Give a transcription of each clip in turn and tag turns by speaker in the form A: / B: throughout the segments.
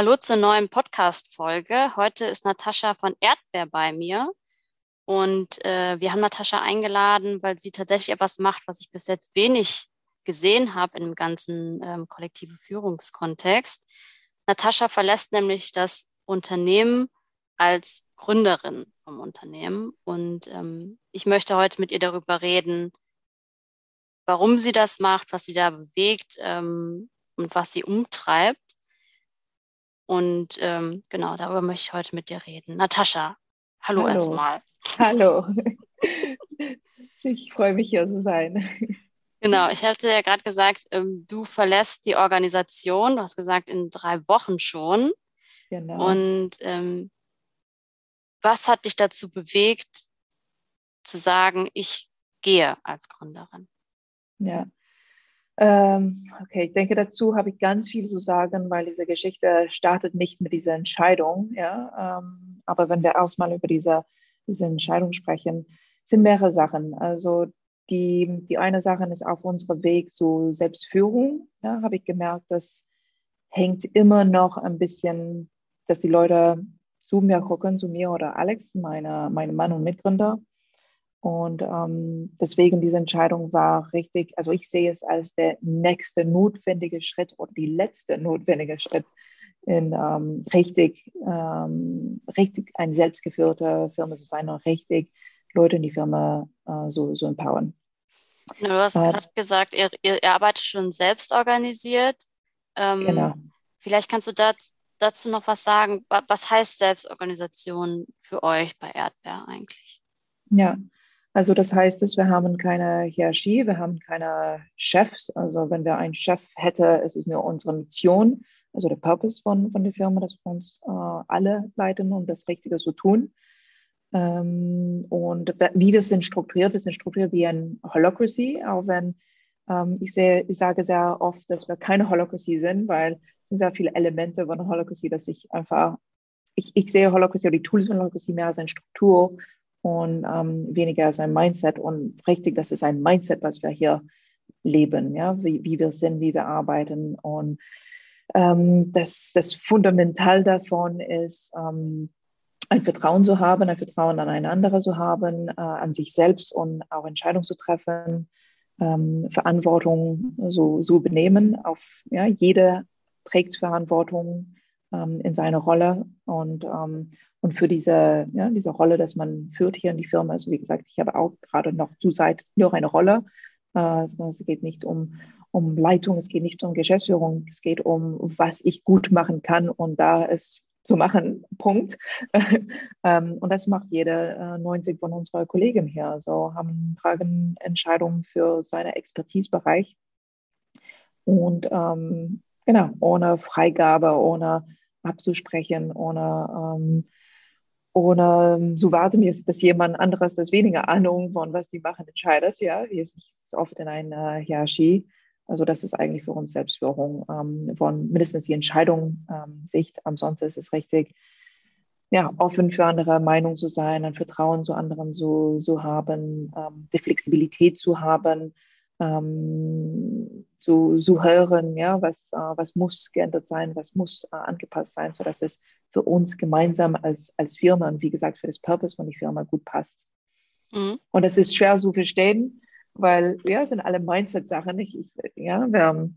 A: Hallo zur neuen Podcast-Folge. Heute ist Natascha von Erdbeer bei mir. Und äh, wir haben Natascha eingeladen, weil sie tatsächlich etwas macht, was ich bis jetzt wenig gesehen habe im ganzen ähm, kollektive Führungskontext. Natascha verlässt nämlich das Unternehmen als Gründerin vom Unternehmen. Und ähm, ich möchte heute mit ihr darüber reden, warum sie das macht, was sie da bewegt ähm, und was sie umtreibt. Und ähm, genau, darüber möchte ich heute mit dir reden. Natascha, hallo, hallo. erstmal.
B: Hallo. Ich freue mich hier zu sein.
A: Genau, ich hatte ja gerade gesagt, ähm, du verlässt die Organisation, du hast gesagt, in drei Wochen schon. Genau. Und ähm, was hat dich dazu bewegt, zu sagen, ich gehe als Gründerin?
B: Ja, okay, ich denke, dazu habe ich ganz viel zu sagen, weil diese Geschichte startet nicht mit dieser Entscheidung. Ja? Ähm, aber wenn wir erstmal über diese, diese Entscheidung sprechen, sind mehrere Sachen. Also die, die eine Sache ist auf unserem Weg zu Selbstführung. Ja, habe ich gemerkt, das hängt immer noch ein bisschen, dass die Leute zu mir gucken, zu mir oder Alex, meine, meine Mann und Mitgründer, und ähm, deswegen diese Entscheidung war richtig, also ich sehe es als der nächste notwendige Schritt oder die letzte notwendige Schritt in ähm, richtig, ähm, richtig eine selbstgeführte Firma zu sein und richtig Leute in die Firma äh, so, so empowern.
A: Du hast äh, gerade gesagt, ihr, ihr, arbeitet schon selbst organisiert. Ähm, genau. Vielleicht kannst du da, dazu noch was sagen. Was heißt Selbstorganisation für euch bei Erdbeer eigentlich?
B: Ja, also das heißt, dass wir haben keine Hierarchie, wir haben keine Chefs. Also wenn wir einen Chef hätte, ist es nur unsere Mission, also der Purpose von, von der Firma, dass wir uns äh, alle leiten, um das Richtige zu tun. Ähm, und wie wir sind strukturiert, wir sind strukturiert wie ein Holocracy, auch wenn ähm, ich, sehe, ich sage sehr oft, dass wir keine Holocracy sind, weil es sind sehr viele Elemente von Holocracy, dass ich einfach, ich, ich sehe Holocracy oder die Tools von Holocracy mehr als eine Struktur und ähm, weniger als ein Mindset. Und richtig, das ist ein Mindset, was wir hier leben, ja, wie, wie wir sind, wie wir arbeiten. Und ähm, das, das Fundamental davon ist, ähm, ein Vertrauen zu haben, ein Vertrauen an einander zu haben, äh, an sich selbst und auch Entscheidungen zu treffen, ähm, Verantwortung so, so benehmen. Auf, ja, jeder trägt Verantwortung ähm, in seiner Rolle und, ähm, und für diese, ja, diese Rolle, dass man führt hier in die Firma, also wie gesagt, ich habe auch gerade noch zu Zeit nur eine Rolle. Äh, es geht nicht um, um Leitung, es geht nicht um Geschäftsführung, es geht um, was ich gut machen kann und da ist zu machen, Punkt. ähm, und das macht jede äh, 90 von unseren Kollegen hier. Also haben tragen Entscheidungen für seinen Expertisebereich. Und ähm, genau, ohne Freigabe, ohne abzusprechen, ohne, ähm, ohne zu warten, dass jemand anderes das weniger Ahnung von was die machen entscheidet. Ja, hier ist es oft in einer Hierarchie. Also das ist eigentlich für uns Selbstführung ähm, von mindestens die Entscheidung ähm, Sicht. Ansonsten ist es richtig, ja, offen für andere Meinungen zu sein, ein Vertrauen zu anderen zu, zu haben, ähm, die Flexibilität zu haben, ähm, zu, zu hören, ja, was, äh, was muss geändert sein, was muss äh, angepasst sein, sodass es für uns gemeinsam als, als Firma und wie gesagt für das Purpose von der Firma gut passt. Mhm. Und es ist schwer zu verstehen, weil ja, es sind alle Mindset-Sachen. Ich, ich, ja, wir,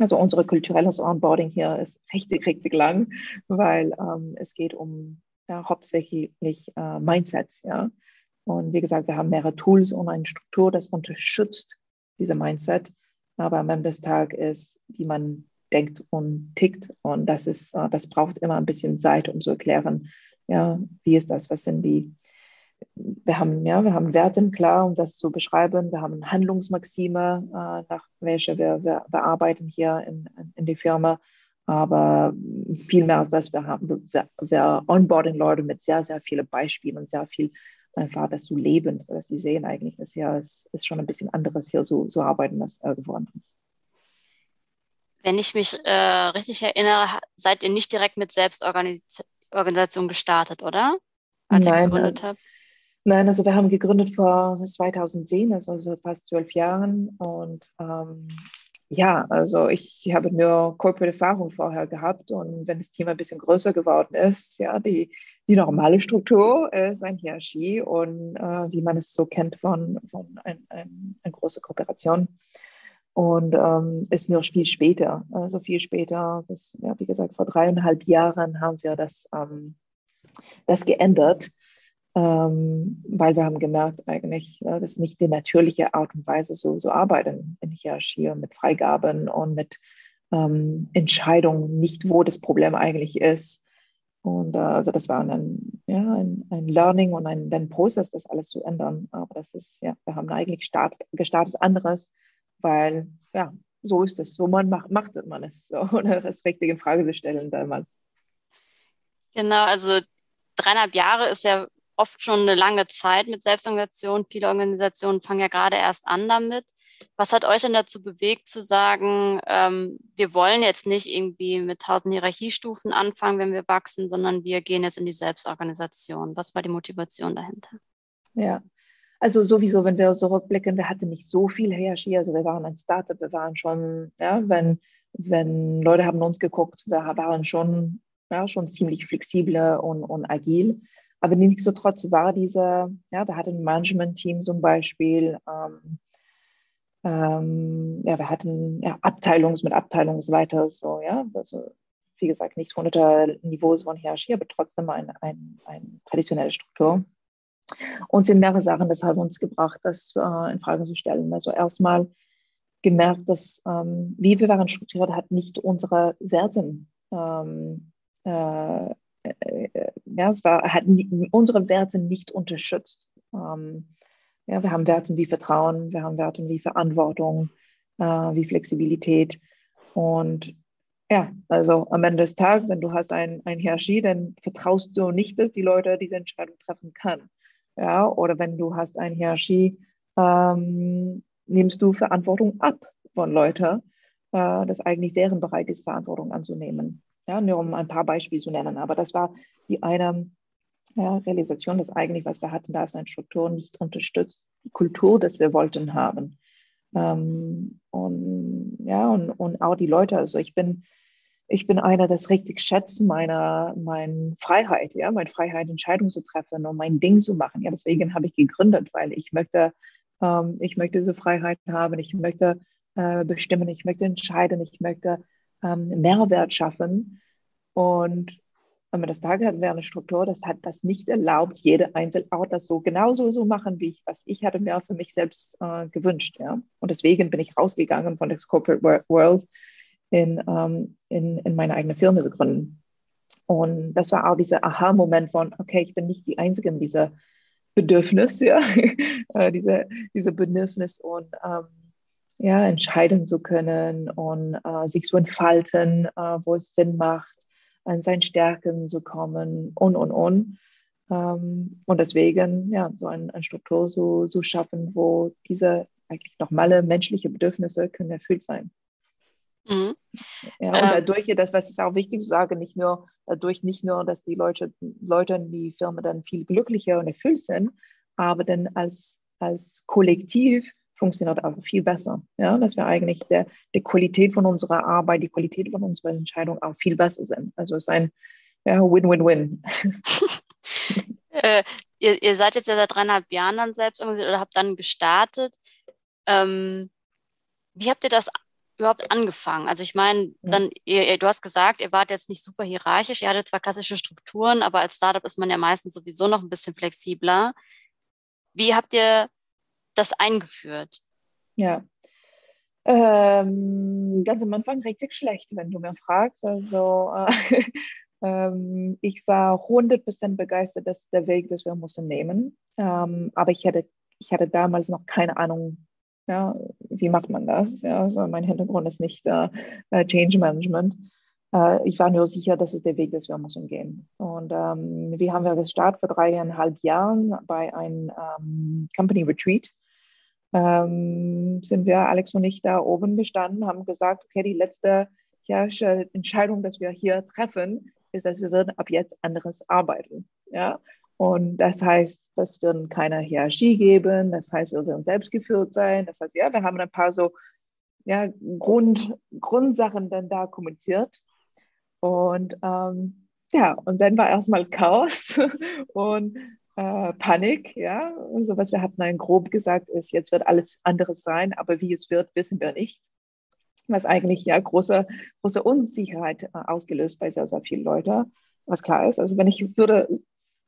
B: also unsere kulturelles Onboarding hier ist richtig, richtig lang, weil ähm, es geht um ja, hauptsächlich äh, Mindsets, ja. Und wie gesagt, wir haben mehrere Tools und eine Struktur, das unterstützt diese Mindset. Aber am Ende des Tages ist, wie man denkt und tickt. Und das ist, äh, das braucht immer ein bisschen Zeit, um zu erklären, ja, wie ist das, was sind die, wir haben, ja, wir haben Werte, klar, um das zu beschreiben. Wir haben Handlungsmaxime, äh, nach welcher wir, wir, wir arbeiten hier in, in der Firma. Aber viel mehr als das, wir haben, wir, wir onboarding Leute mit sehr, sehr vielen Beispielen und sehr viel einfach das zu leben, dass die sehen eigentlich, dass ja, es ist schon ein bisschen anderes hier so, so arbeiten als irgendwo anderes.
A: Wenn ich mich äh, richtig erinnere, seid ihr nicht direkt mit Selbstorganisation gestartet, oder?
B: Als Nein, ihr gegründet äh, habt? Nein, also wir haben gegründet vor 2010, also vor fast zwölf Jahren. Und ähm, ja, also ich habe nur Corporate Erfahrung vorher gehabt und wenn das Team ein bisschen größer geworden ist, ja, die, die normale Struktur ist eine Hierarchie und äh, wie man es so kennt von, von einer ein, ein großen Kooperation. Und ähm, ist nur viel später, also viel später, das, ja, wie gesagt, vor dreieinhalb Jahren haben wir das, ähm, das geändert weil wir haben gemerkt, eigentlich, äh, das ist nicht die natürliche Art und Weise, so, so arbeiten in Hierarchie und mit Freigaben und mit ähm, Entscheidungen, nicht wo das Problem eigentlich ist. Und äh, also das war ein, ja, ein, ein Learning und ein, ein Prozess, das alles zu ändern. Aber das ist, ja, wir haben eigentlich start, gestartet anderes, weil, ja, so ist es. So man macht, macht man es, so, ohne das richtige Frage zu stellen damals.
A: Genau, also dreieinhalb Jahre ist ja oft schon eine lange Zeit mit Selbstorganisation. Viele Organisationen fangen ja gerade erst an damit. Was hat euch denn dazu bewegt zu sagen, ähm, wir wollen jetzt nicht irgendwie mit tausend Hierarchiestufen anfangen, wenn wir wachsen, sondern wir gehen jetzt in die Selbstorganisation? Was war die Motivation dahinter?
B: Ja, also sowieso, wenn wir zurückblicken, wir hatten nicht so viel Hierarchie. Also wir waren ein Startup, wir waren schon, ja, wenn, wenn Leute haben uns geguckt, wir waren schon, ja, schon ziemlich flexibel und, und agil. Aber nichtsdestotrotz war dieser, ja, wir hatten ein Management-Team zum Beispiel, ähm, ähm, ja, wir hatten ja, Abteilungs mit Abteilungsleiter, so, ja, also wie gesagt, nicht hunderte Niveaus von Hierarchie, aber trotzdem eine ein, ein traditionelle Struktur. Und sind mehrere Sachen, das hat uns gebracht, das äh, in Frage zu stellen. Also erstmal gemerkt, dass ähm, wie wir waren strukturiert, hat nicht unsere Werten ähm, äh, äh, ja, es war, hat unsere Werte nicht unterstützt. Ähm, ja, wir haben Werte wie Vertrauen, wir haben Werte wie Verantwortung, äh, wie Flexibilität. Und ja, also am Ende des Tages, wenn du hast ein, ein Hierarchie, dann vertraust du nicht, dass die Leute diese Entscheidung treffen können. Ja, oder wenn du hast eine Hierarchie, ähm, nimmst du Verantwortung ab von Leuten, äh, dass eigentlich deren Bereich ist, Verantwortung anzunehmen. Ja, nur um ein paar Beispiele zu nennen. Aber das war die eine ja, Realisation, dass eigentlich, was wir hatten, da ist eine Struktur nicht unterstützt, die Kultur, das wir wollten haben. Ähm, und ja, und, und auch die Leute, also ich bin, ich bin einer, das richtig schätzt, meine, meine Freiheit, ja, meine Freiheit, Entscheidungen zu treffen und mein Ding zu machen. Ja, deswegen habe ich gegründet, weil ich möchte, ähm, ich möchte diese Freiheit haben, ich möchte äh, bestimmen, ich möchte entscheiden, ich möchte ähm, Mehrwert schaffen. Und am Ende des Tages hatten wir eine Struktur, das hat das nicht erlaubt, jede Einzelart das so genauso so machen, wie ich, was ich hatte mir für mich selbst äh, gewünscht. Ja? Und deswegen bin ich rausgegangen von der Corporate World in, ähm, in, in meine eigene Firma zu gründen. Und das war auch dieser Aha-Moment von, okay, ich bin nicht die Einzige in dieser Bedürfnis, ja, äh, diese, diese Bedürfnis und ähm, ja, entscheiden zu können und äh, sich zu entfalten, äh, wo es Sinn macht, an seinen Stärken zu kommen und, und, und. Ähm, und deswegen, ja, so eine ein Struktur zu, zu schaffen, wo diese eigentlich normale menschliche Bedürfnisse können erfüllt sein. Mhm. Ja, und ähm. dadurch, das was ist auch wichtig zu sagen, nicht nur dadurch nicht nur, dass die Leute, Leute in die Firma dann viel glücklicher und erfüllt sind, aber dann als, als Kollektiv funktioniert auch viel besser. Ja, dass wir eigentlich der, die Qualität von unserer Arbeit, die Qualität von unserer Entscheidung auch viel besser sind. Also es ist ein ja, Win-Win-Win.
A: äh, ihr, ihr, seid jetzt ja seit dreieinhalb Jahren dann selbst oder habt dann gestartet. Ähm, wie habt ihr das überhaupt angefangen? Also ich meine, dann, ihr, du hast gesagt, ihr wart jetzt nicht super hierarchisch, ihr hattet zwar klassische Strukturen, aber als Startup ist man ja meistens sowieso noch ein bisschen flexibler. Wie habt ihr das eingeführt?
B: Ja. Ähm, ganz am Anfang richtig schlecht, wenn du mir fragst. Also äh, ähm, ich war 100% begeistert, dass der Weg, das wir mussten nehmen. Ähm, aber ich hatte, ich hatte damals noch keine Ahnung, ja, wie macht man das? Ja, also mein Hintergrund ist nicht äh, äh Change Management. Äh, ich war nur sicher, das ist der Weg, das wir müssen gehen. Und ähm, wie haben wir gestartet vor dreieinhalb Jahren bei einem ähm, Company Retreat ähm, sind wir, Alex und ich, da oben gestanden, haben gesagt, okay, die letzte ja, Entscheidung, dass wir hier treffen, ist, dass wir werden ab jetzt anderes arbeiten. Ja? Und das heißt, das wird keine Hierarchie geben, das heißt, wir werden selbst geführt sein. Das heißt, ja, wir haben ein paar so ja, Grund, Grundsachen dann da kommuniziert. Und ähm, ja, und dann war erstmal Chaos und äh, Panik, ja. So was wir hatten ein grob gesagt ist, jetzt wird alles anderes sein, aber wie es wird, wissen wir nicht. Was eigentlich ja große, große Unsicherheit äh, ausgelöst bei sehr, sehr vielen Leuten, was klar ist. Also wenn ich würde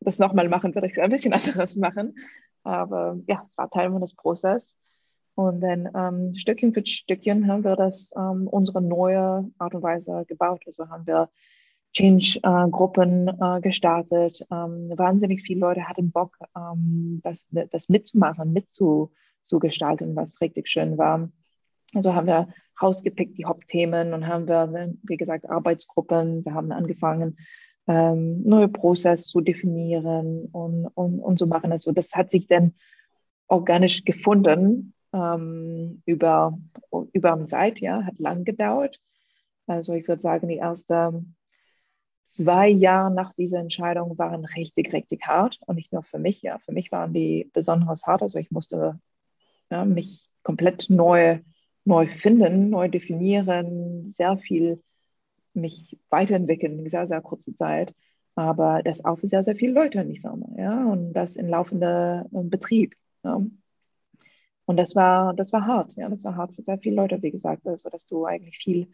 B: das nochmal machen, würde ich es ein bisschen anderes machen. Aber ja, es war Teil meines Prozesses. Und dann ähm, Stückchen für Stückchen haben wir das ähm, unsere neue Art und Weise gebaut. Also haben wir Change-Gruppen äh, gestartet. Ähm, wahnsinnig viele Leute hatten Bock, ähm, das, das mitzumachen, mitzugestalten, was richtig schön war. Also haben wir rausgepickt die Hauptthemen und haben wir, wie gesagt, Arbeitsgruppen. Wir haben angefangen, ähm, neue Prozesse zu definieren und, und, und so machen. Also das hat sich dann organisch gefunden ähm, über, über Zeit, ja, hat lang gedauert. Also ich würde sagen, die ersten zwei Jahre nach dieser Entscheidung waren richtig, richtig hart. Und nicht nur für mich, ja, für mich waren die besonders hart. Also ich musste ja, mich komplett neu, neu finden, neu definieren, sehr viel mich weiterentwickeln in sehr, sehr kurzer Zeit. Aber das auch für sehr, sehr viele Leute in die Firma, ja, und das in laufender äh, Betrieb. Ja. Und das war, das war hart, ja, das war hart für sehr viele Leute, wie gesagt, also dass du eigentlich viel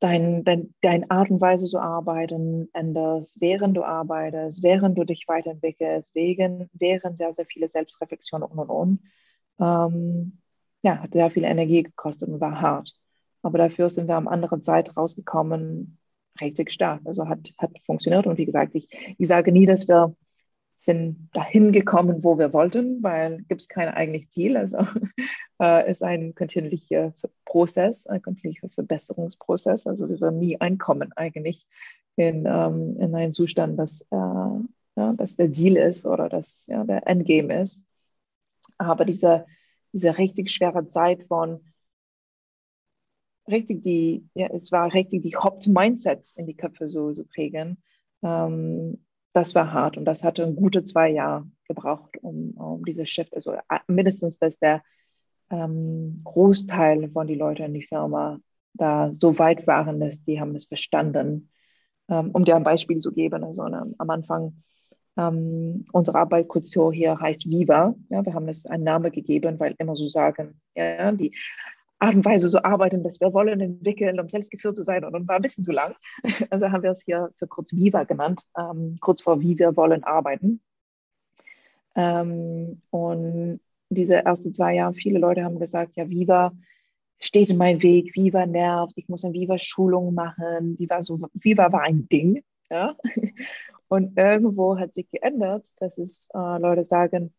B: dein, dein, deine Art und Weise zu arbeiten änderst, während du arbeitest, während du dich weiterentwickelst, wegen, während sehr, sehr viele Selbstreflexionen und und und. Ähm, ja, hat sehr viel Energie gekostet und war hart. Aber dafür sind wir am anderen Zeit rausgekommen, richtig stark. Also hat, hat funktioniert. Und wie gesagt, ich, ich sage nie, dass wir sind dahin gekommen, wo wir wollten, weil gibt es kein eigentliches Ziel. Also äh, ist ein kontinuierlicher Prozess, ein kontinuierlicher Verbesserungsprozess. Also wir werden nie einkommen eigentlich in, ähm, in einen Zustand, dass, äh, ja, dass der Ziel ist oder dass ja, der Endgame ist. Aber diese, diese richtig schwere Zeit von richtig die, ja, es war richtig die Hauptmindsets in die Köpfe so, so prägen. Ähm, das war hart und das hatte gute zwei Jahre gebraucht, um, um diese Shift, also äh, mindestens, dass der ähm, Großteil von den Leuten in die Firma da so weit waren, dass die haben es verstanden. Ähm, um dir ein Beispiel zu geben, also ne, am Anfang ähm, unsere Arbeitskultur hier heißt Viva. Ja, wir haben es einen Namen gegeben, weil immer so sagen, ja, die Art und Weise so arbeiten, dass wir wollen entwickeln, um selbstgeführt zu sein und, und war ein bisschen zu lang. Also haben wir es hier für kurz Viva genannt, ähm, kurz vor wie wir wollen arbeiten. Ähm, und diese ersten zwei Jahre, viele Leute haben gesagt, ja, Viva steht in meinem Weg, Viva nervt, ich muss eine Viva-Schulung machen, Viva, so, Viva war ein Ding. Ja? Und irgendwo hat sich geändert, dass es äh, Leute sagen,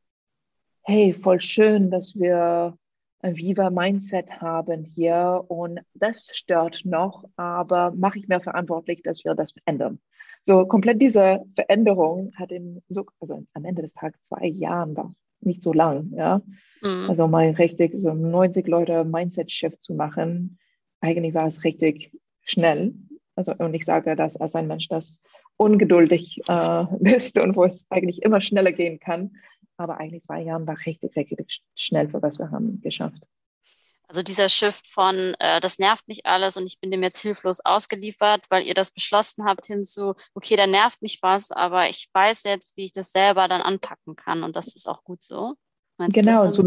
B: hey, voll schön, dass wir ein Viva-Mindset haben hier und das stört noch, aber mache ich mir verantwortlich, dass wir das verändern. So komplett diese Veränderung hat in so, also am Ende des Tages zwei Jahren war nicht so lang, ja. Mhm. Also mal richtig so 90 Leute Mindset-Shift zu machen, eigentlich war es richtig schnell. Also und ich sage das als ein Mensch, das ungeduldig äh, bist und wo es eigentlich immer schneller gehen kann. Aber eigentlich zwei Jahre war richtig, richtig schnell für was wir haben geschafft.
A: Also dieser Shift von, äh, das nervt mich alles und ich bin dem jetzt hilflos ausgeliefert, weil ihr das beschlossen habt, hin zu, okay, da nervt mich was, aber ich weiß jetzt, wie ich das selber dann anpacken kann und das ist auch gut so.
B: Meinst genau, und zu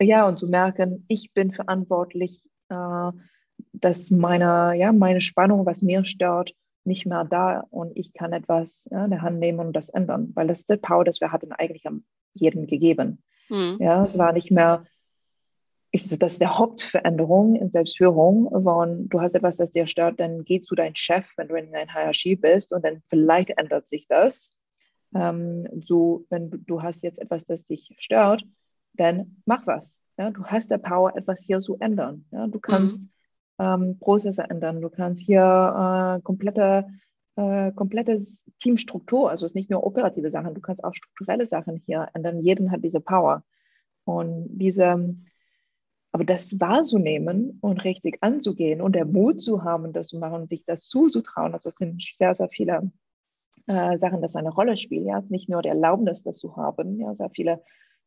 B: ja, und zu merken, ich bin verantwortlich, äh, dass meine, ja, meine Spannung, was mir stört, nicht mehr da und ich kann etwas ja, in der Hand nehmen und das ändern, weil das ist der Power, das wir hatten, eigentlich am jedem gegeben. Mhm. Ja, es war nicht mehr, ist das der Hauptveränderung in Selbstführung, von du hast etwas, das dir stört, dann geh zu deinem Chef, wenn du in einer Hierarchie bist und dann vielleicht ändert sich das. Ähm, so, wenn du, du hast jetzt etwas, das dich stört, dann mach was. Ja, du hast der Power, etwas hier zu ändern. Ja, du kannst mhm ähm, Prozesse ändern. Du kannst hier äh, komplette, äh, komplette Teamstruktur, also es ist nicht nur operative Sachen, du kannst auch strukturelle Sachen hier ändern. Jeden hat diese Power. Und diese, aber das wahrzunehmen und richtig anzugehen und der Mut zu haben, das zu machen, sich das zuzutrauen, also es sind sehr, sehr viele äh, Sachen, das eine Rolle spielen. Ja, nicht nur der Erlaubnis, das zu haben, ja, sehr viele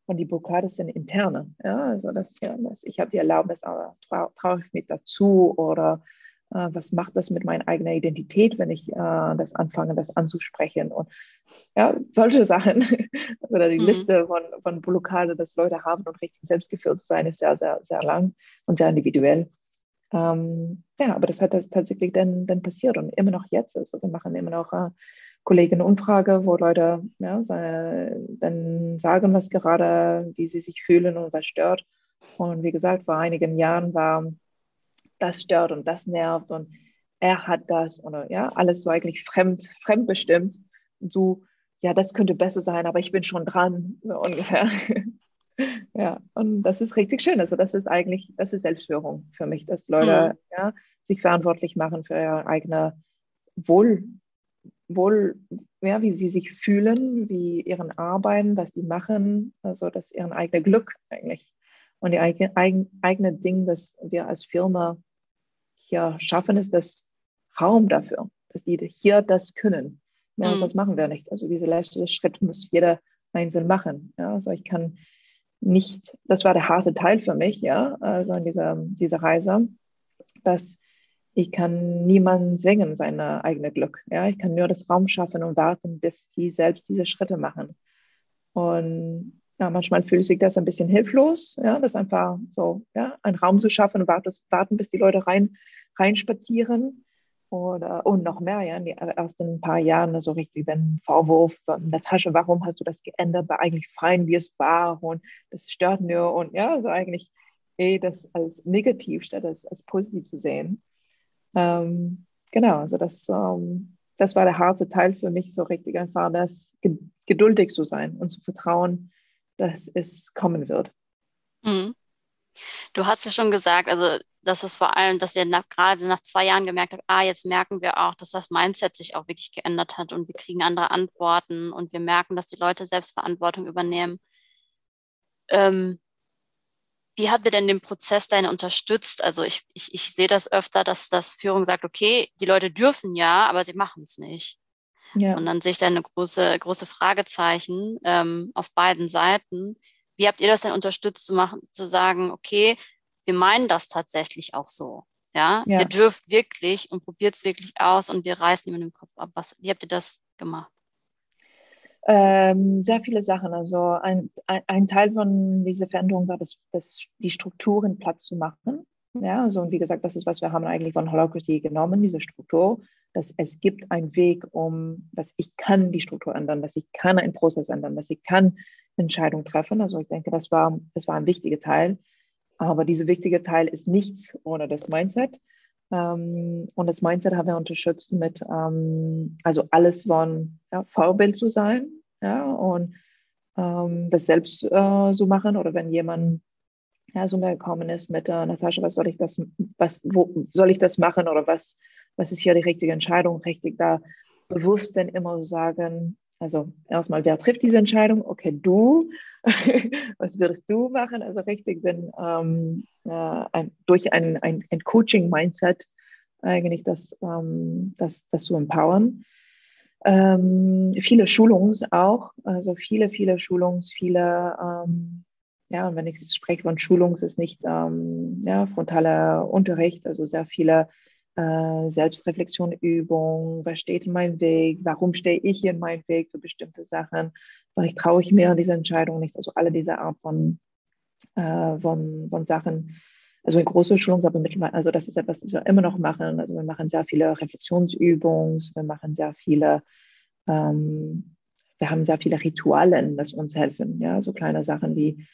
B: und die Blockade sind interne. Ja, also das, ja, das, ich habe die Erlaubnis, aber traue trau ich mich dazu oder äh, was macht das mit meiner eigenen Identität, wenn ich äh, das anfange, das anzusprechen und ja, solche Sachen. Also die mhm. Liste von, von Blockade, dass Leute haben und richtig selbstgeführt zu sein, ist sehr, sehr, sehr lang und sehr individuell. Ähm, ja, aber das hat das tatsächlich dann, dann passiert und immer noch jetzt. Also wir machen immer noch äh, Kolleginnenumfrage, wo Leute ja, dann sagen, was gerade, wie sie sich fühlen und was stört. Und wie gesagt, vor einigen Jahren war das stört und das nervt und er hat das und ja, alles so eigentlich fremd, fremdbestimmt. Und so, ja, das könnte besser sein, aber ich bin schon dran, so ungefähr. ja, und das ist richtig schön. Also das ist eigentlich, das ist Selbstführung für mich, dass Leute mhm. ja, sich verantwortlich machen für ihr eigenes Wohl, wohl, ja, wie sie sich fühlen, wie ihren Arbeiten, was die machen, also das ihren eigenen Glück eigentlich. Und die eigene, eigen, eigene Ding, das wir als Firma hier schaffen, ist das Raum dafür, dass die hier das können. Ja, mhm. das machen wir nicht. Also dieser letzte Schritt muss jeder einzeln machen. Ja, also ich kann nicht, das war der harte Teil für mich, ja, also in dieser, dieser Reise, dass ich kann niemanden zwingen, sein eigenes Glück. Ja? Ich kann nur das Raum schaffen und warten, bis die selbst diese Schritte machen. Und ja, manchmal fühlt sich das ein bisschen hilflos, ja, das einfach so, ja, einen Raum zu schaffen und warten, bis die Leute rein, reinspazieren. Oder, und noch mehr, ja, in den ersten paar Jahren so richtig den Vorwurf, Natascha, warum hast du das geändert? War eigentlich fein, wie es war und das stört nur und ja, so eigentlich eh das als negativ statt als, als positiv zu sehen. Ähm, genau, also das, ähm, das war der harte Teil für mich, so richtig einfach das geduldig zu sein und zu vertrauen, dass es kommen wird.
A: Mhm. Du hast ja schon gesagt, also dass es vor allem, dass ihr nach, gerade nach zwei Jahren gemerkt habt, ah, jetzt merken wir auch, dass das Mindset sich auch wirklich geändert hat und wir kriegen andere Antworten und wir merken, dass die Leute Selbstverantwortung übernehmen. Ähm, wie hat mir denn den Prozess deine unterstützt? Also ich, ich, ich sehe das öfter, dass das Führung sagt, okay, die Leute dürfen ja, aber sie machen es nicht. Ja. Und dann sehe ich da eine große, große Fragezeichen ähm, auf beiden Seiten. Wie habt ihr das denn unterstützt zu machen, zu sagen, okay, wir meinen das tatsächlich auch so? Ja, ja. ihr dürft wirklich und probiert es wirklich aus und wir reißen ihm den Kopf ab. Was, wie habt ihr das gemacht?
B: Ähm, sehr viele Sachen. Also ein, ein, ein, Teil von dieser Veränderung war, das, das, die Strukturen Platz zu machen. Ja, also und wie gesagt, das ist, was wir haben eigentlich von Holacracy genommen, diese Struktur, dass es gibt einen Weg, um, dass ich kann die Struktur ändern, dass ich kann einen Prozess ändern, dass ich kann Entscheidungen treffen. Also ich denke, das war, das war ein wichtiger Teil. Aber dieser wichtige Teil ist nichts ohne das Mindset. Ähm, und das Mindset haben wir unterstützt mit, ähm, also alles von ja, Vorbild zu sein, ja, und ähm, das selbst äh, so machen oder wenn jemand ja, so mir gekommen ist mit äh, Natascha, was soll ich das, was, wo soll ich das machen oder was, was ist hier die richtige Entscheidung, richtig da bewusst dann immer sagen, also erstmal, wer trifft diese Entscheidung? Okay, du. Was würdest du machen? Also richtig dann ähm, äh, ein, durch ein, ein, ein Coaching-Mindset eigentlich das, ähm, das, das zu empowern. Ähm, viele Schulungs auch, also viele, viele Schulungs, viele, ähm, ja, und wenn ich spreche von Schulungs, ist nicht ähm, ja, frontaler Unterricht, also sehr viele äh, Selbstreflexion, Übung, was steht in meinem Weg, warum stehe ich in meinem Weg für bestimmte Sachen, vielleicht traue ich mir diese Entscheidung nicht, also alle diese Art von, äh, von, von Sachen. Also in große Schulung, aber mittlerweile, also das ist etwas, das wir immer noch machen. Also wir machen sehr viele Reflexionsübungen, wir machen sehr viele, ähm, wir haben sehr viele Ritualen, das uns helfen. Ja, so kleine Sachen wie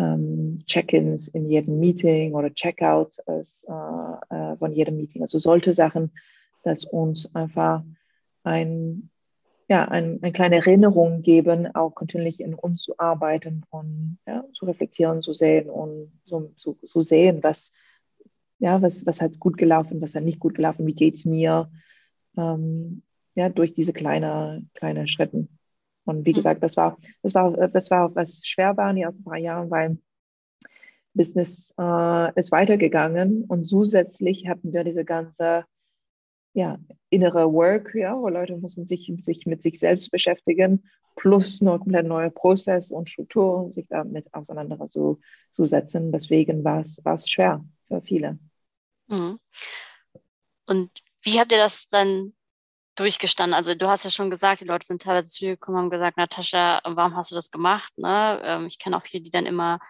B: ähm, Check-ins in jedem Meeting oder Checkouts äh, äh, von jedem Meeting. Also solche Sachen, dass uns einfach ein, ja, ein, eine kleine Erinnerung geben, auch kontinuierlich in uns zu arbeiten und ja, zu reflektieren, zu sehen und so, zu, zu sehen, was, ja, was, was hat gut gelaufen, was hat nicht gut gelaufen, wie geht es mir, ähm, ja, durch diese kleinen kleine Schritten. Und wie mhm. gesagt, das war, das war, das war, was schwer war in den ersten paar Jahren, weil Business äh, ist weitergegangen und zusätzlich hatten wir diese ganze ja, innere Work, ja, wo Leute müssen sich, sich mit sich selbst beschäftigen, plus noch komplett neue Prozess und Strukturen, sich damit auseinanderzusetzen. Deswegen war es schwer für viele.
A: Mhm. Und wie habt ihr das dann durchgestanden? Also du hast ja schon gesagt, die Leute sind teilweise zu dir gekommen und haben gesagt, Natascha, warum hast du das gemacht? Ne? Ähm, ich kenne auch viele, die dann immer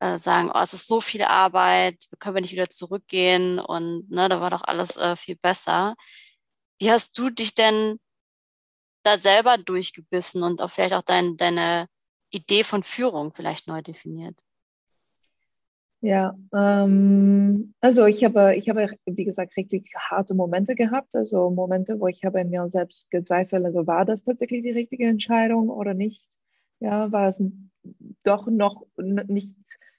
A: äh, sagen, oh, es ist so viel Arbeit, können wir nicht wieder zurückgehen und ne, da war doch alles äh, viel besser. Wie hast du dich denn da selber durchgebissen und auch vielleicht auch dein, deine Idee von Führung vielleicht neu definiert?
B: Ja, ähm, also ich habe, ich habe, wie gesagt, richtig harte Momente gehabt, also Momente, wo ich habe in mir selbst gezweifelt, also war das tatsächlich die richtige Entscheidung oder nicht? Ja, war es doch noch nicht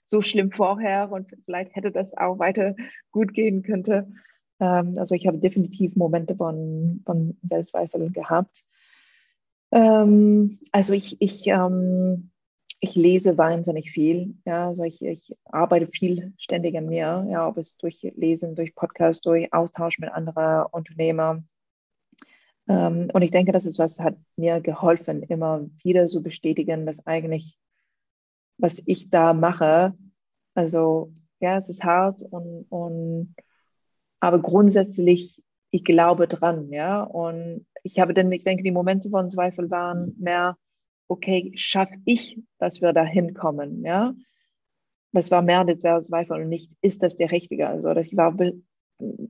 B: so schlimm vorher und vielleicht hätte das auch weiter gut gehen könnte. Ähm, also ich habe definitiv Momente von, von Selbstzweifeln gehabt. Ähm, also ich, ich, ähm, ich lese wahnsinnig viel. Ja, also ich, ich arbeite viel ständig an mir, ja, ob es durch Lesen, durch Podcast, durch Austausch mit anderen Unternehmern. Ähm, und ich denke, das ist was, hat mir geholfen, immer wieder zu bestätigen, dass eigentlich was ich da mache. Also ja, es ist hart und, und aber grundsätzlich, ich glaube dran, ja. Und ich habe dann, ich denke, die Momente von Zweifel waren mehr, okay, schaffe ich, dass wir da hinkommen, ja. Das war mehr wäre Zweifel und nicht, ist das der Richtige? Also ich war,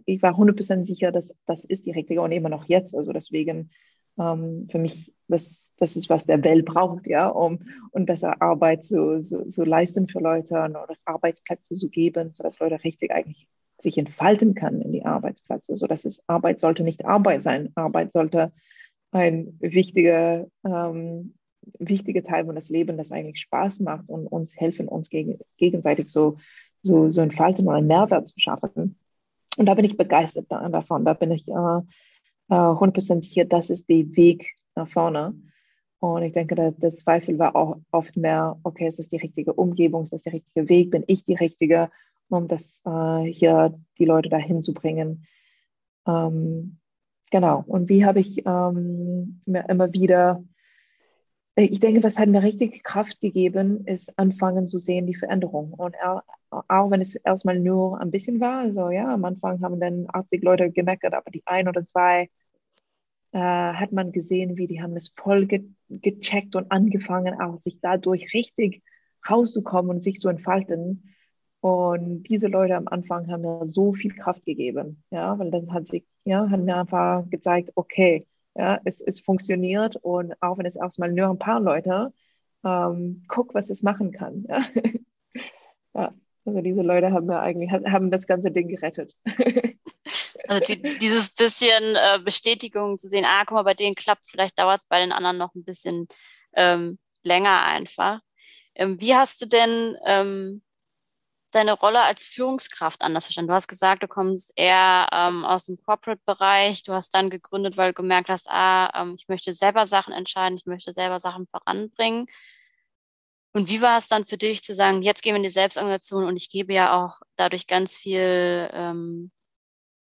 B: ich war 100% sicher, dass das ist die Richtige und immer noch jetzt. Also deswegen ähm, für mich, das, das ist, was der Welt braucht, ja, um, um besser Arbeit zu, zu, zu leisten für Leute oder Arbeitsplätze zu geben, sodass Leute richtig eigentlich sich entfalten können in die Arbeitsplätze. So dass es Arbeit sollte nicht Arbeit sein. Arbeit sollte ein wichtiger, ähm, wichtiger Teil von das Leben, das eigentlich Spaß macht und uns helfen, uns gegen, gegenseitig so, so, so entfalten und einen Mehrwert zu schaffen. Und da bin ich begeistert davon. Da bin ich äh, 100% äh, sicher, das ist der Weg nach vorne. Und ich denke, der, der, Zweifel war auch oft mehr, okay, ist das die richtige Umgebung, ist das der richtige Weg, bin ich die Richtige, um das äh, hier die Leute dahin zu bringen. Ähm, genau. Und wie habe ich ähm, mir immer wieder, ich denke, was hat mir richtig Kraft gegeben, ist anfangen zu sehen, die Veränderung. Und auch wenn es erstmal nur ein bisschen war, also ja, am Anfang haben dann 80 Leute gemeckert, aber die ein oder zwei äh, hat man gesehen, wie die haben es voll ge gecheckt und angefangen, auch sich dadurch richtig rauszukommen und sich zu entfalten. Und diese Leute am Anfang haben mir so viel Kraft gegeben, ja, weil das hat sich, ja, hat mir einfach gezeigt, okay, ja, es, es funktioniert und auch wenn es erstmal nur ein paar Leute, ähm, guck, was es machen kann. Ja. ja. Also diese Leute haben mir eigentlich haben das ganze Ding gerettet.
A: Also die, dieses bisschen äh, Bestätigung zu sehen, ah, guck mal, bei denen klappt es, vielleicht dauert es bei den anderen noch ein bisschen ähm, länger einfach. Ähm, wie hast du denn ähm, deine Rolle als Führungskraft anders verstanden? Du hast gesagt, du kommst eher ähm, aus dem Corporate-Bereich. Du hast dann gegründet, weil du gemerkt hast, ah, ähm, ich möchte selber Sachen entscheiden, ich möchte selber Sachen voranbringen. Und wie war es dann für dich zu sagen, jetzt gehen wir in die Selbstorganisation und ich gebe ja auch dadurch ganz viel ähm,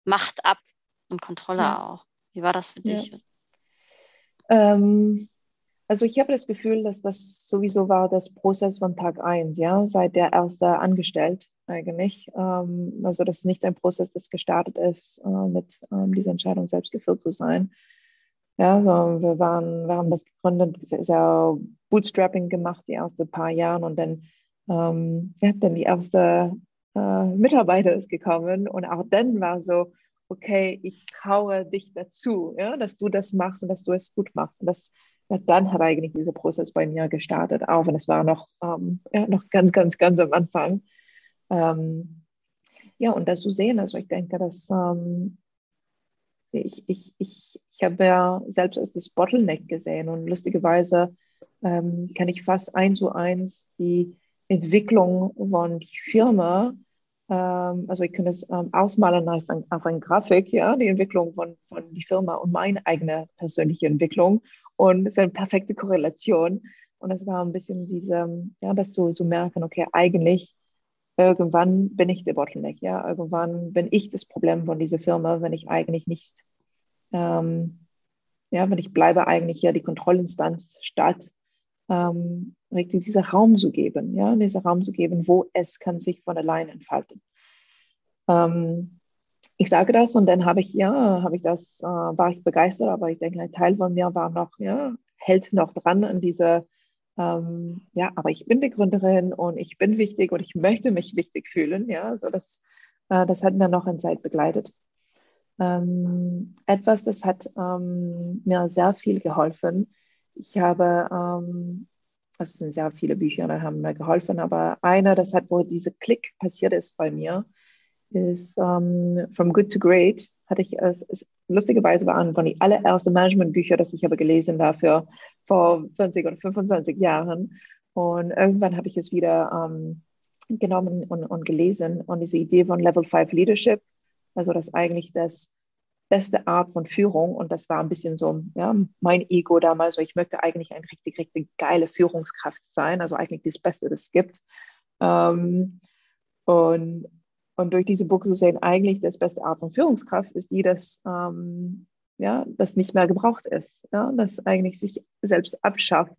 A: Macht ab und Kontrolle ja. auch. Wie war das für dich? Ja.
B: Ähm, also ich habe das Gefühl, dass das sowieso war das Prozess von Tag 1, ja, seit der erste angestellt eigentlich. Ähm, also das ist nicht ein Prozess, das gestartet ist, äh, mit ähm, dieser Entscheidung selbst geführt zu sein. Ja, so wir waren, wir haben das gegründet, sehr Bootstrapping gemacht die ersten paar Jahre und dann, ähm, ja, dann die erste äh, Mitarbeiter ist gekommen und auch dann war so, okay, ich traue dich dazu, ja, dass du das machst und dass du es gut machst. Und das, ja, dann hat eigentlich dieser Prozess bei mir gestartet, auch wenn es war noch, ähm, ja, noch ganz, ganz, ganz am Anfang. Ähm, ja, und das zu sehen, also ich denke, dass ähm, ich, ich, ich, ich habe ja selbst als das Bottleneck gesehen und lustigerweise ähm, kann ich fast eins zu eins die Entwicklung von der Firma ähm, also ich kann es ähm, ausmalen auf, ein, auf eine Grafik, ja, die Entwicklung von, von der Firma und meine eigene persönliche Entwicklung. Und es ist eine perfekte Korrelation. Und es war ein bisschen diese, ja, das so, so merken, okay, eigentlich irgendwann bin ich der Bottleneck, ja, irgendwann bin ich das Problem von dieser Firma, wenn ich eigentlich nicht ähm, ja, wenn ich bleibe eigentlich ja die Kontrollinstanz statt ähm, richtig diesen Raum zu geben, ja, diesen Raum zu geben, wo es kann sich von allein entfalten. Ähm, ich sage das und dann habe ich, ja, habe ich das, äh, war ich begeistert, aber ich denke, ein Teil von mir war noch, ja, hält noch dran an diese, ähm, ja, aber ich bin die Gründerin und ich bin wichtig und ich möchte mich wichtig fühlen, ja, so das, äh, das hat mir noch eine Zeit begleitet. Ähm, etwas, das hat ähm, mir sehr viel geholfen. Ich habe, ähm, also es sind sehr viele Bücher, die haben mir geholfen, aber einer, das hat, wo diese Klick passiert ist bei mir, ist ähm, From Good to Great. Hatte ich es, es lustigerweise waren von die allerersten Managementbücher, das ich habe gelesen dafür vor 20 oder 25 Jahren. Und irgendwann habe ich es wieder ähm, genommen und, und gelesen. Und diese Idee von Level 5 Leadership, also das eigentlich das beste Art von Führung. Und das war ein bisschen so ja, mein Ego damals. Ich möchte eigentlich eine richtig, richtig geile Führungskraft sein. Also eigentlich das Beste, das es gibt. Ähm, und und durch diese Buch zu sehen, eigentlich das beste Art von Führungskraft ist die, dass ähm, ja, das nicht mehr gebraucht ist, ja, das eigentlich sich selbst abschafft,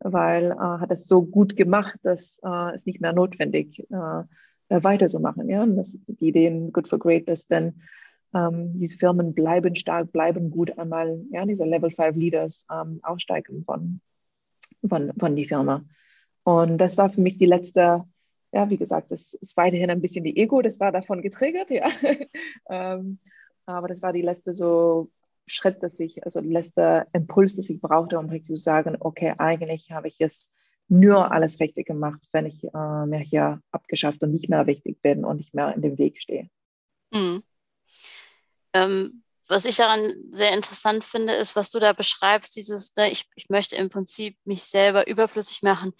B: weil äh, hat es so gut gemacht, dass äh, es nicht mehr notwendig äh, weiterzumachen. Ja, und das die Ideen Good for Great ist, denn ähm, diese Firmen bleiben stark, bleiben gut einmal, ja, diese Level 5 Leaders ähm, aussteigen von, von, von die Firma. Und das war für mich die letzte ja, wie gesagt, das ist weiterhin ein bisschen die Ego, das war davon getriggert, ja. ähm, aber das war die letzte so Schritt, dass ich, also der letzte Impuls, das ich brauchte, um richtig zu sagen, okay, eigentlich habe ich jetzt nur alles richtig gemacht, wenn ich äh, mir hier abgeschafft und nicht mehr wichtig bin und nicht mehr in dem Weg stehe.
A: Mhm. Ähm, was ich daran sehr interessant finde, ist, was du da beschreibst, dieses, ne, ich, ich möchte im Prinzip mich selber überflüssig machen,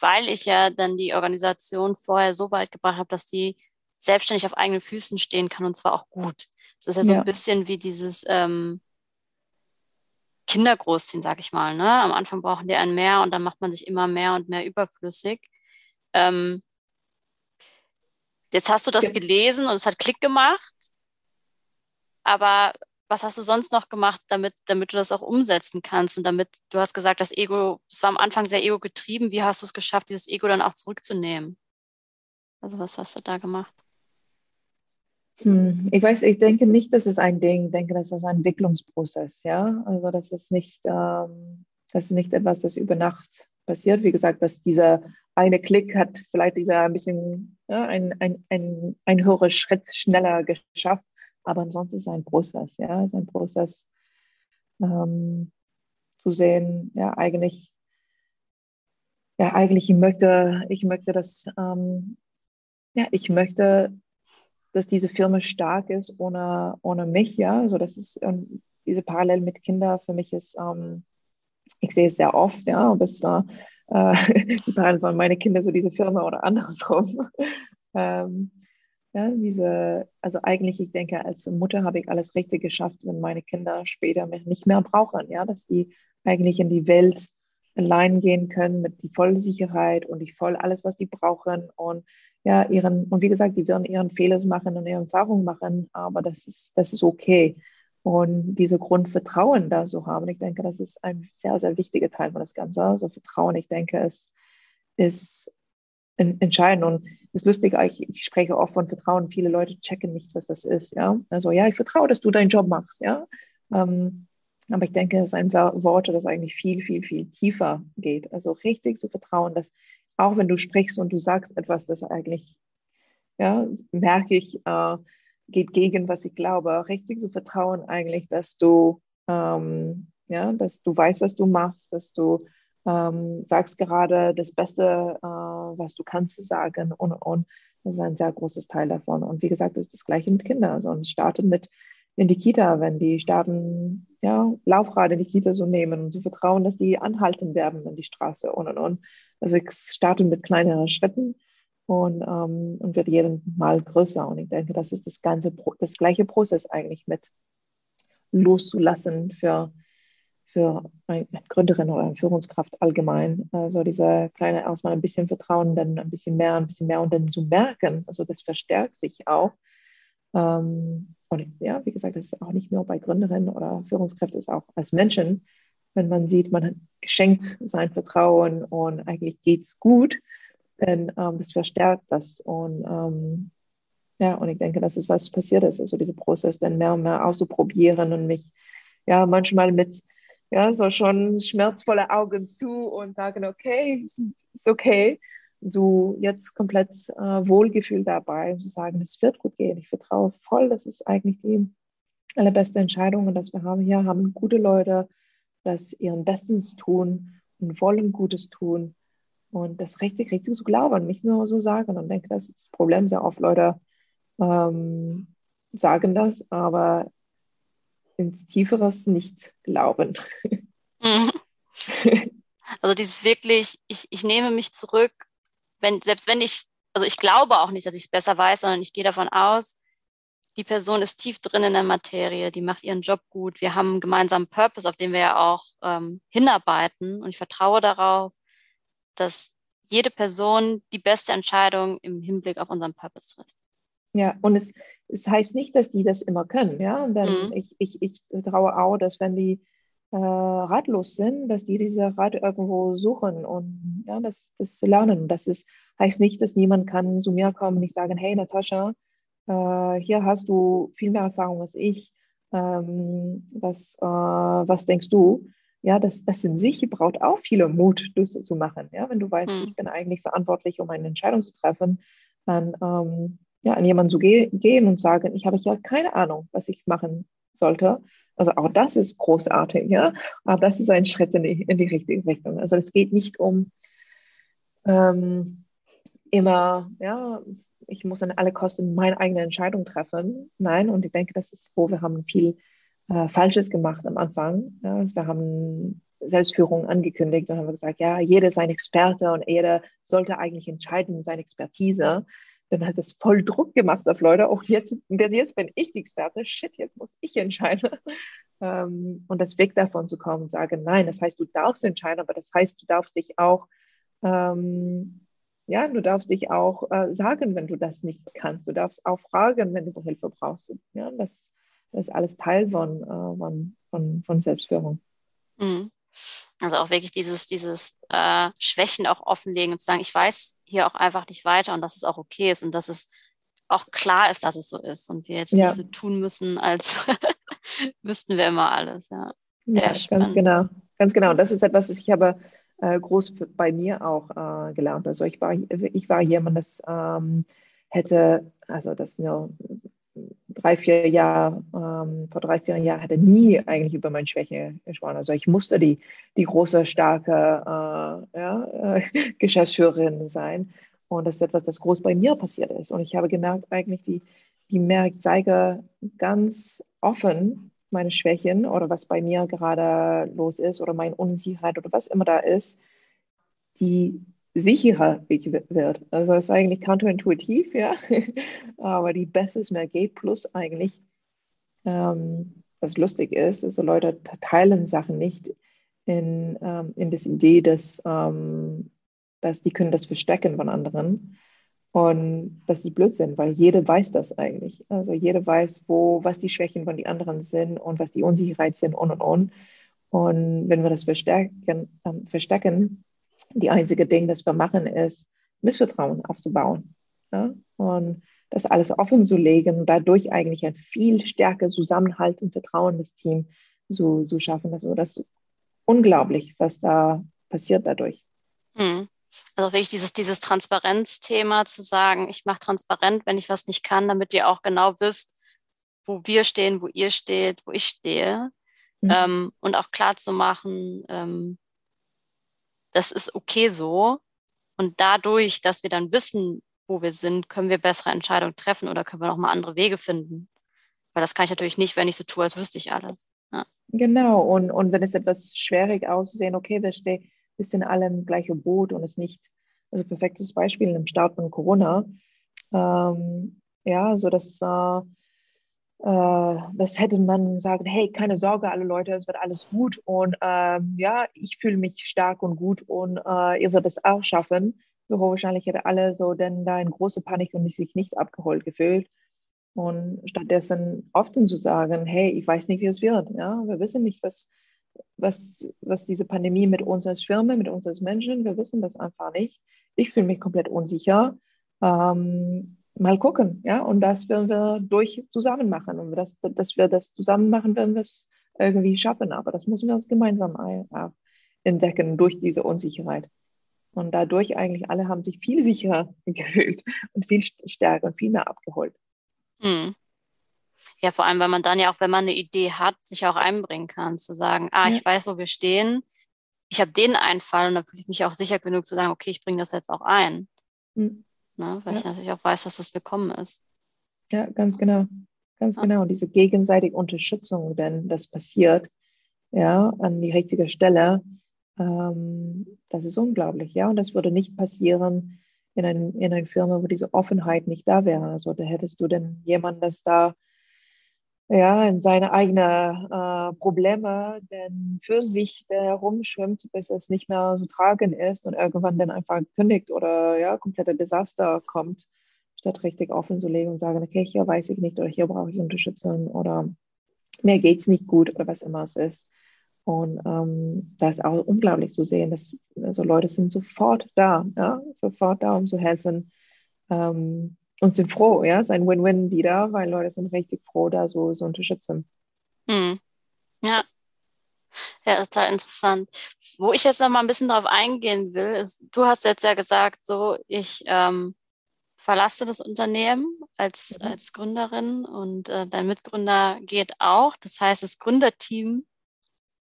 A: weil ich ja dann die Organisation vorher so weit gebracht habe, dass die selbstständig auf eigenen Füßen stehen kann und zwar auch gut. Das ist ja so ja. ein bisschen wie dieses ähm, Kinder großziehen, sag ich mal. Ne? Am Anfang brauchen die ein mehr und dann macht man sich immer mehr und mehr überflüssig. Ähm, jetzt hast du das ja. gelesen und es hat Klick gemacht, aber was hast du sonst noch gemacht, damit, damit du das auch umsetzen kannst und damit, du hast gesagt, das Ego, es war am Anfang sehr ego-getrieben, wie hast du es geschafft, dieses Ego dann auch zurückzunehmen? Also was hast du da gemacht?
B: Hm, ich weiß, ich denke nicht, dass es ein Ding, ich denke, das ist ein Entwicklungsprozess, ja. Also das ist nicht, ähm, das ist nicht etwas, das über Nacht passiert. Wie gesagt, dass dieser eine Klick hat vielleicht dieser ein bisschen ja, ein, ein, ein, ein höherer Schritt schneller geschafft. Aber ansonsten ist es ein Prozess, ja, es ist ein Prozess ähm, zu sehen, ja, eigentlich, ja, eigentlich ich möchte, ich möchte, dass, ähm, ja, ich möchte, dass diese Firma stark ist ohne, ohne mich, ja, also das ist ähm, diese Parallel mit Kindern für mich ist, ähm, ich sehe es sehr oft, ja, bis äh, die Parallel von meine Kinder so diese Firma oder andersrum. ähm, ja, diese, also eigentlich, ich denke, als Mutter habe ich alles richtig geschafft, wenn meine Kinder später mich nicht mehr brauchen, ja, dass die eigentlich in die Welt allein gehen können mit die volle Sicherheit und die voll alles, was die brauchen und ja, ihren, und wie gesagt, die werden ihren Fehler machen und ihre Erfahrungen machen, aber das ist, das ist okay. Und diese Grundvertrauen da so haben, ich denke, das ist ein sehr, sehr wichtiger Teil von das Ganze. Also Vertrauen, ich denke, es ist entscheiden. Und das ist lustig, ich, ich, spreche oft von Vertrauen. Viele Leute checken nicht, was das ist. Ja, also ja, ich vertraue, dass du deinen Job machst. Ja, ähm, aber ich denke, es ist ein Wort, das eigentlich viel, viel, viel tiefer geht. Also richtig zu vertrauen, dass auch wenn du sprichst und du sagst etwas, das eigentlich, ja, merke ich, äh, geht gegen, was ich glaube. Richtig zu vertrauen eigentlich, dass du, ähm, ja, dass du weißt, was du machst, dass du ähm, sagst gerade das Beste, äh, was du kannst sagen und, und das ist ein sehr großes Teil davon. Und wie gesagt, das ist das Gleiche mit Kindern. Also es startet mit in die Kita, wenn die starten, ja, Laufrad in die Kita so nehmen und zu vertrauen, dass die anhalten werden in die Straße und und und. Also ich starte mit kleineren Schritten und, ähm, und wird jeden Mal größer. Und ich denke, das ist das ganze, das gleiche Prozess eigentlich mit loszulassen für für eine Gründerin oder eine Führungskraft allgemein. Also diese kleine erstmal ein bisschen Vertrauen, dann ein bisschen mehr, ein bisschen mehr und dann zu merken, also das verstärkt sich auch. Ähm, und ja, wie gesagt, das ist auch nicht nur bei Gründerinnen oder Führungskräften, ist auch als Menschen, wenn man sieht, man schenkt sein Vertrauen und eigentlich geht es gut, dann ähm, das verstärkt das. Und ähm, ja, und ich denke, das ist, was passiert ist. Also dieser Prozess, dann mehr und mehr auszuprobieren und mich ja manchmal mit ja, so schon schmerzvolle Augen zu und sagen, okay, ist, okay. So jetzt komplett äh, Wohlgefühl dabei, zu sagen, es wird gut gehen. Ich vertraue voll, das ist eigentlich die allerbeste Entscheidung dass wir haben hier, haben gute Leute, das ihren Bestes tun und wollen Gutes tun und das richtig, richtig zu glauben, nicht nur so sagen. Und denke, das ist das Problem sehr oft. Leute ähm, sagen das, aber ins Tieferes nicht glauben. Mhm.
A: Also dieses wirklich, ich, ich nehme mich zurück, wenn, selbst wenn ich, also ich glaube auch nicht, dass ich es besser weiß, sondern ich gehe davon aus, die Person ist tief drin in der Materie, die macht ihren Job gut. Wir haben einen gemeinsamen Purpose, auf den wir ja auch ähm, hinarbeiten. Und ich vertraue darauf, dass jede Person die beste Entscheidung im Hinblick auf unseren Purpose trifft.
B: Ja, und es, es heißt nicht, dass die das immer können. Ja, und dann mhm. ich, ich, ich traue auch, dass wenn die äh, ratlos sind, dass die diese Rat irgendwo suchen und ja, das, das lernen. Das ist, heißt nicht, dass niemand kann zu mir kommen und nicht sagen, hey Natascha, äh, hier hast du viel mehr Erfahrung als ich. Ähm, was, äh, was denkst du? Ja, das, das in sich braucht auch viel Mut, das zu machen. Ja, wenn du weißt, hm. ich bin eigentlich verantwortlich, um eine Entscheidung zu treffen, dann ähm, ja, an jemanden zu ge gehen und sagen, ich habe ja keine Ahnung, was ich machen sollte. Also auch das ist großartig, ja. Aber das ist ein Schritt in die, in die richtige Richtung. Also es geht nicht um ähm, immer, ja, ich muss an alle Kosten meine eigene Entscheidung treffen. Nein, und ich denke, das ist, wo wir haben viel äh, Falsches gemacht am Anfang. Ja, also wir haben Selbstführung angekündigt und haben gesagt, ja, jeder ist ein Experte und jeder sollte eigentlich entscheiden, seine Expertise. Dann hat das voll Druck gemacht auf Leute. Auch jetzt, jetzt bin ich die Experte. Shit, jetzt muss ich entscheiden. Ähm, und das Weg davon zu kommen und sagen, nein, das heißt, du darfst entscheiden, aber das heißt, du darfst dich auch ähm, ja, du darfst dich auch äh, sagen, wenn du das nicht kannst. Du darfst auch fragen, wenn du Hilfe brauchst. Ja, das, das ist alles Teil von, äh, von, von, von, Selbstführung.
A: Mhm. Also auch wirklich dieses, dieses äh, Schwächen auch offenlegen und zu sagen, ich weiß hier auch einfach nicht weiter und dass es auch okay ist und dass es auch klar ist, dass es so ist und wir jetzt ja. nicht so tun müssen, als wüssten wir immer alles. Ja,
B: ja ganz genau. Ganz genau. Und das ist etwas, das ich habe äh, groß bei mir auch äh, gelernt. Also ich war, ich war jemand, das ähm, hätte, also das nur drei, vier Jahre, ähm, vor drei, vier Jahren hätte nie eigentlich über meine Schwäche gesprochen. Also ich musste die, die große, starke äh, ja, äh, Geschäftsführerin sein. Und das ist etwas, das groß bei mir passiert ist. Und ich habe gemerkt, eigentlich, die, die Merk zeige ganz offen meine Schwächen oder was bei mir gerade los ist oder meine Unsicherheit oder was immer da ist, die sicherer wird. Also es ist eigentlich counterintuitiv, ja, aber die Beste ist mehr G plus eigentlich. Ähm, was lustig ist, also Leute teilen Sachen nicht in, ähm, in das Idee, dass, ähm, dass die können das verstecken von anderen. Und das ist Blödsinn, weil jeder weiß das eigentlich. Also jeder weiß, wo, was die Schwächen von den anderen sind und was die Unsicherheit sind und und und. Und wenn wir das verstärken, äh, verstecken, die einzige Ding, das wir machen, ist Missvertrauen aufzubauen. Ja? Und das alles offen zu legen und dadurch eigentlich ein viel stärker Zusammenhalt und Vertrauen des Teams zu, zu schaffen. Also das ist unglaublich, was da passiert dadurch.
A: Mhm. Also wirklich dieses, dieses Transparenzthema zu sagen, ich mache transparent, wenn ich was nicht kann, damit ihr auch genau wisst, wo wir stehen, wo ihr steht, wo ich stehe. Mhm. Ähm, und auch klar zu machen, ähm, das ist okay so. Und dadurch, dass wir dann wissen, wo wir sind, können wir bessere Entscheidungen treffen oder können wir nochmal andere Wege finden. Weil das kann ich natürlich nicht, wenn ich so tue, als wüsste ich alles. Ja.
B: Genau, und, und wenn es etwas schwierig aussehen, okay, wir stehen wir sind alle im gleichen Boot und es nicht, also perfektes Beispiel im Start von Corona. Ähm, ja, so dass äh, das hätte man sagen, hey, keine Sorge, alle Leute, es wird alles gut und ähm, ja, ich fühle mich stark und gut und äh, ihr werdet es auch schaffen. So wahrscheinlich hätte alle so denn da in große Panik und sich nicht abgeholt gefühlt. Und stattdessen oft zu sagen, hey, ich weiß nicht, wie es wird. Ja? Wir wissen nicht, was, was, was diese Pandemie mit uns als Firma, mit uns als Menschen, wir wissen das einfach nicht. Ich fühle mich komplett unsicher. Ähm, mal gucken, ja, und das werden wir durch zusammen machen. Und das, dass wir das zusammen machen, werden wir es irgendwie schaffen. Aber das müssen wir gemeinsam äh, entdecken durch diese Unsicherheit. Und dadurch eigentlich alle haben sich viel sicherer gefühlt und viel stärker und viel mehr abgeholt. Hm.
A: Ja, vor allem, weil man dann ja auch, wenn man eine Idee hat, sich auch einbringen kann, zu sagen, ah, ja. ich weiß, wo wir stehen, ich habe den Einfall und dann fühle ich mich auch sicher genug zu sagen, okay, ich bringe das jetzt auch ein. Hm. Ne? Weil ja. ich natürlich auch weiß, dass das willkommen ist.
B: Ja, ganz genau. Ganz ja. genau. Diese gegenseitige Unterstützung, denn das passiert, ja, an die richtige Stelle, ähm, das ist unglaublich, ja. Und das würde nicht passieren in, ein, in einer Firma, wo diese Offenheit nicht da wäre. Also da hättest du denn jemanden, das da ja, in seine eigenen äh, Probleme denn für sich herumschwimmt, bis es nicht mehr so tragend ist und irgendwann dann einfach kündigt oder ja, kompletter Desaster kommt, statt richtig offen zu legen und sagen, okay, hier weiß ich nicht oder hier brauche ich Unterstützung oder mir geht es nicht gut oder was immer es ist. Und ähm, da ist auch unglaublich zu sehen, dass also Leute sind sofort da, ja, sofort da, um zu helfen ähm, und sind froh, ja, es ist ein Win-Win wieder, weil Leute sind richtig froh, da so zu unterstützen.
A: Hm. Ja. Ja, total interessant. Wo ich jetzt noch mal ein bisschen drauf eingehen will, ist, du hast jetzt ja gesagt, so, ich ähm, verlasse das Unternehmen als, mhm. als Gründerin und äh, dein Mitgründer geht auch. Das heißt, das Gründerteam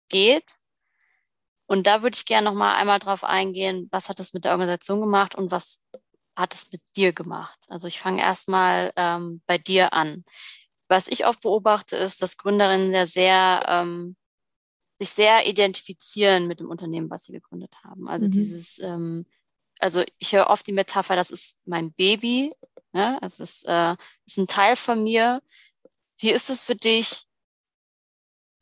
A: geht. Und da würde ich gerne noch mal einmal drauf eingehen, was hat das mit der Organisation gemacht und was hat es mit dir gemacht? Also ich fange erstmal ähm, bei dir an. Was ich oft beobachte, ist, dass Gründerinnen sehr, sehr ähm, sich sehr identifizieren mit dem Unternehmen, was sie gegründet haben. Also mhm. dieses, ähm, also ich höre oft die Metapher, das ist mein Baby, ja? es ist, äh, ist ein Teil von mir. Wie ist es für dich,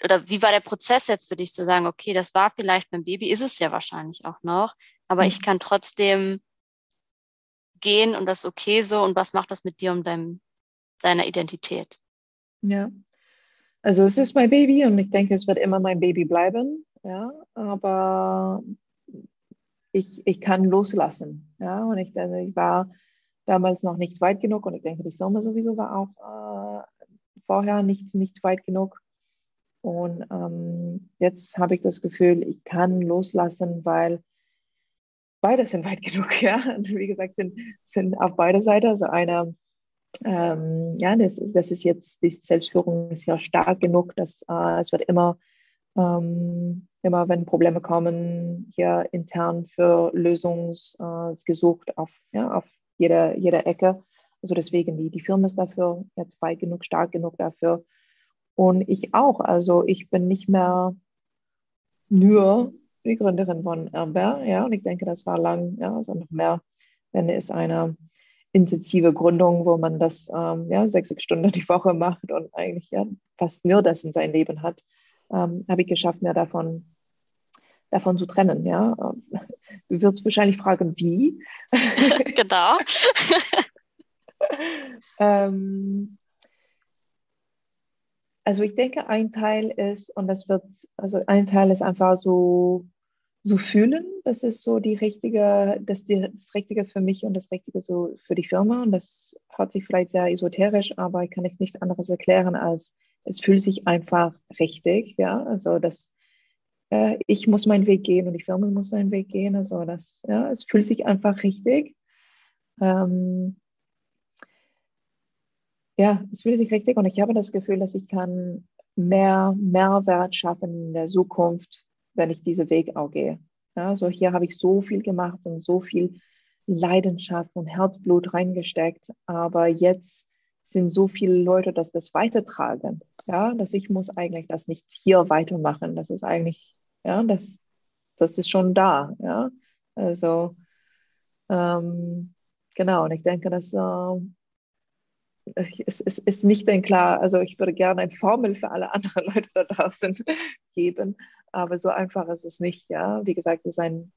A: oder wie war der Prozess jetzt für dich zu sagen, okay, das war vielleicht mein Baby, ist es ja wahrscheinlich auch noch, aber mhm. ich kann trotzdem gehen und das ist okay so? Und was macht das mit dir und deinem, deiner Identität?
B: Ja, also es ist mein Baby und ich denke, es wird immer mein Baby bleiben, ja, aber ich, ich kann loslassen, ja, und ich, also ich war damals noch nicht weit genug und ich denke, die Firma sowieso war auch äh, vorher nicht, nicht weit genug. Und ähm, jetzt habe ich das Gefühl, ich kann loslassen, weil beide sind weit genug. Ja, und wie gesagt, sind, sind auf beide Seiten. Also einer, ähm, ja, das, das ist jetzt, die Selbstführung ist ja stark genug, dass äh, es wird immer, ähm, immer, wenn Probleme kommen, hier intern für Lösungen äh, gesucht auf, ja, auf jeder, jeder Ecke. Also deswegen, die, die Firma ist dafür jetzt weit genug, stark genug dafür, und ich auch. Also ich bin nicht mehr nur die Gründerin von Amber, ja, und ich denke, das war lang, ja, also noch mehr, wenn es eine intensive Gründung, wo man das ähm, ja, sechs Stunden die Woche macht und eigentlich ja, fast nur das in seinem Leben hat, ähm, habe ich geschafft, mir davon, davon zu trennen. Ja. Du wirst wahrscheinlich fragen, wie.
A: genau.
B: ähm, also ich denke, ein Teil ist, und das wird, also ein Teil ist einfach so, so fühlen, das ist so die richtige, das, das Richtige für mich und das Richtige so für die Firma. Und das hört sich vielleicht sehr esoterisch, aber ich kann jetzt nichts anderes erklären, als es fühlt sich einfach richtig, ja, also das, äh, ich muss meinen Weg gehen und die Firma muss seinen Weg gehen, also das, ja, es fühlt sich einfach richtig. Ähm, ja, es fühlt sich richtig und ich habe das Gefühl, dass ich kann mehr Mehrwert schaffen in der Zukunft, wenn ich diesen Weg auch gehe. Ja, so hier habe ich so viel gemacht und so viel Leidenschaft und Herzblut reingesteckt, aber jetzt sind so viele Leute, dass das weitertragen. Ja, dass ich muss eigentlich das nicht hier weitermachen. Das ist eigentlich, ja, das, das ist schon da. Ja, also ähm, genau. Und ich denke, dass äh, es, es ist nicht ein klar, also ich würde gerne eine Formel für alle anderen Leute da draußen geben, aber so einfach ist es nicht, ja. Wie gesagt, es ist eine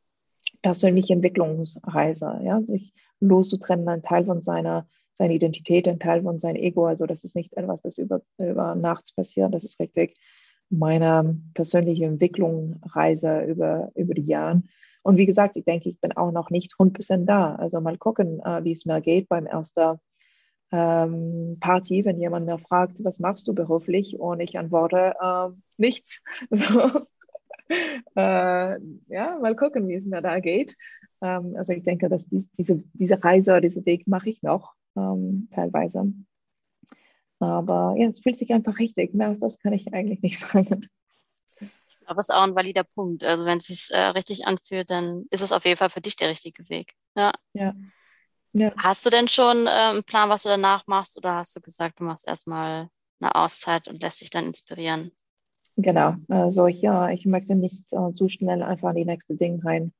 B: persönliche Entwicklungsreise, ja, sich loszutrennen, ein Teil von seiner seine Identität, ein Teil von seinem Ego. Also das ist nicht etwas, das über, über nachts passiert. Das ist richtig meine persönliche Entwicklung, Reise über, über die Jahre. Und wie gesagt, ich denke, ich bin auch noch nicht 100% da. Also mal gucken, äh, wie es mir geht beim ersten ähm, Party, wenn jemand mir fragt, was machst du beruflich? Und ich antworte, äh, nichts. So. äh, ja, mal gucken, wie es mir da geht. Ähm, also ich denke, dass dies, diese, diese Reise, diesen Weg mache ich noch ähm, teilweise. Aber ja, es fühlt sich einfach richtig. Mehr als das kann ich eigentlich nicht sagen.
A: Aber es ist auch ein valider Punkt. Also wenn es sich äh, richtig anfühlt, dann ist es auf jeden Fall für dich der richtige Weg. Ja.
B: ja. Ja.
A: Hast du denn schon äh, einen Plan, was du danach machst, oder hast du gesagt, du machst erstmal eine Auszeit und lässt dich dann inspirieren?
B: Genau. Also ja, ich möchte nicht äh, zu schnell einfach in die nächste Ding rein,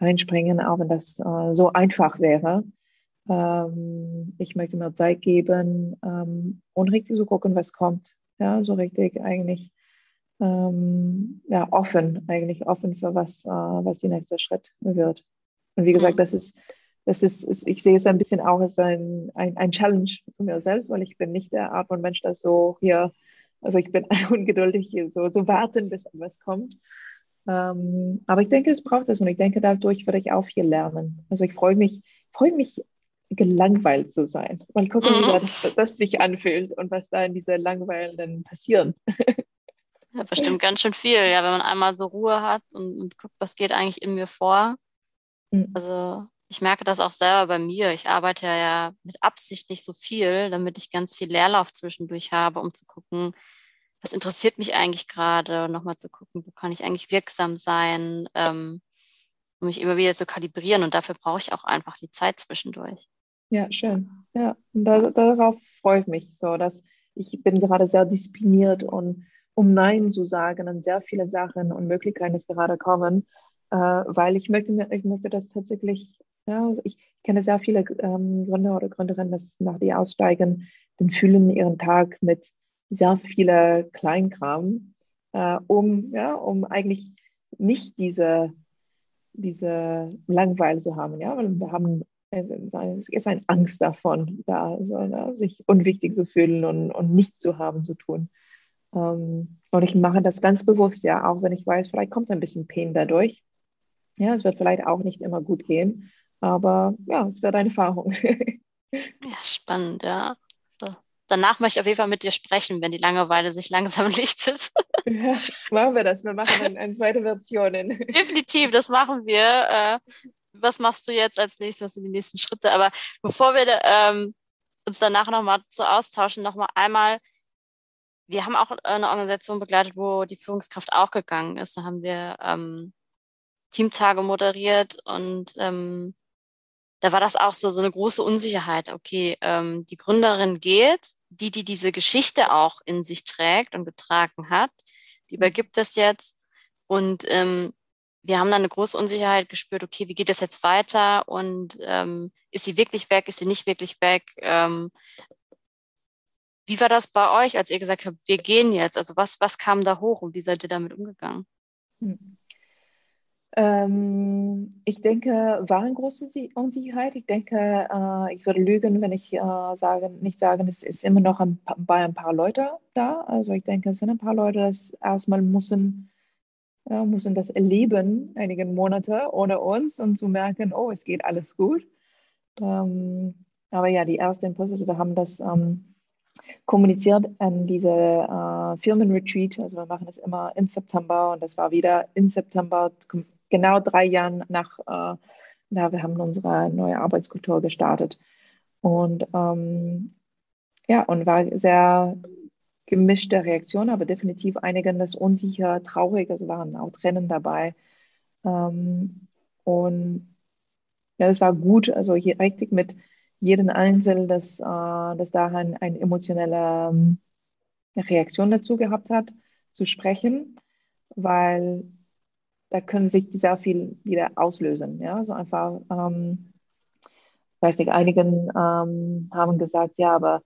B: reinspringen, auch wenn das äh, so einfach wäre. Ähm, ich möchte mir Zeit geben ähm, und richtig so gucken, was kommt. Ja, so richtig eigentlich ähm, ja, offen, eigentlich offen für was, äh, was die nächste Schritt wird. Und wie gesagt, mhm. das ist, das ist, ist, ich sehe es ein bisschen auch als ein, ein, ein Challenge zu mir selbst, weil ich bin nicht der Art von Mensch, der so hier, also ich bin ungeduldig, hier so, so warten, bis etwas kommt. Ähm, aber ich denke, es braucht es und ich denke, dadurch werde ich auch viel lernen. Also ich freue mich, freue mich gelangweilt zu sein. Mal gucken, mhm. wie das, das, sich anfühlt und was da in dieser Langweil dann passieren.
A: Ja, bestimmt ganz schön viel, ja, wenn man einmal so Ruhe hat und, und guckt, was geht eigentlich in mir vor. Mhm. Also ich merke das auch selber bei mir. Ich arbeite ja mit Absicht nicht so viel, damit ich ganz viel Leerlauf zwischendurch habe, um zu gucken, was interessiert mich eigentlich gerade, nochmal zu gucken, wo kann ich eigentlich wirksam sein, ähm, um mich immer wieder zu kalibrieren. Und dafür brauche ich auch einfach die Zeit zwischendurch.
B: Ja, schön. Ja, und da, darauf freue ich mich so, dass ich bin gerade sehr diszipliniert und um Nein zu sagen an sehr viele Sachen und Möglichkeiten, die gerade kommen, äh, weil ich möchte, ich möchte das tatsächlich, ja, also ich kenne sehr viele ähm, Gründer oder Gründerinnen, dass nach die aussteigen, dann füllen ihren Tag mit sehr viele Kleinkram, äh, um, ja, um eigentlich nicht diese, diese Langeweile zu haben, ja, weil wir haben es ist eine Angst davon, da so, ne, sich unwichtig zu fühlen und, und nichts zu haben zu tun. Ähm, und ich mache das ganz bewusst, ja, auch wenn ich weiß, vielleicht kommt ein bisschen Pain dadurch. Ja, es wird vielleicht auch nicht immer gut gehen, aber ja, es wird eine Erfahrung.
A: ja, spannend, ja. So. Danach möchte ich auf jeden Fall mit dir sprechen, wenn die Langeweile sich langsam lichtet.
B: ja, machen wir das. Wir machen eine, eine zweite Version.
A: Definitiv, das machen wir. Äh, was machst du jetzt als nächstes, was sind die nächsten Schritte? Aber bevor wir ähm, uns danach nochmal zu austauschen, nochmal einmal, wir haben auch eine Organisation begleitet, wo die Führungskraft auch gegangen ist. Da haben wir ähm, Teamtage moderiert und ähm, da war das auch so, so eine große Unsicherheit. Okay, ähm, die Gründerin geht, die, die diese Geschichte auch in sich trägt und getragen hat, die mhm. übergibt das jetzt und ähm, wir haben dann eine große Unsicherheit gespürt, okay, wie geht das jetzt weiter und ähm, ist sie wirklich weg, ist sie nicht wirklich weg? Ähm, wie war das bei euch, als ihr gesagt habt, wir gehen jetzt? Also was, was kam da hoch und wie seid ihr damit umgegangen? Hm.
B: Ähm, ich denke, war eine große Unsicherheit. Ich denke, äh, ich würde lügen, wenn ich äh, sage, nicht sagen, es ist immer noch ein, bei ein paar Leute da. Also ich denke, es sind ein paar Leute, die erstmal müssen ja, müssen das erleben, einige Monate ohne uns und zu merken, oh, es geht alles gut. Ähm, aber ja, die erste Impulse, also wir haben das ähm, kommuniziert an diese äh, Firmenretreat. Also wir machen das immer im September und das war wieder im September, genau drei Jahre nach, äh, na, wir haben unsere neue Arbeitskultur gestartet. Und ähm, ja, und war sehr gemischte Reaktionen, aber definitiv einigen das unsicher, traurig, also waren auch Tränen dabei. Ähm, und ja, das war gut, also hier richtig mit jedem Einzelnen, dass, äh, dass da ein, eine emotionelle ähm, Reaktion dazu gehabt hat, zu sprechen, weil da können sich sehr viel wieder auslösen. Ja, so einfach, ähm, weiß nicht, einigen ähm, haben gesagt, ja, aber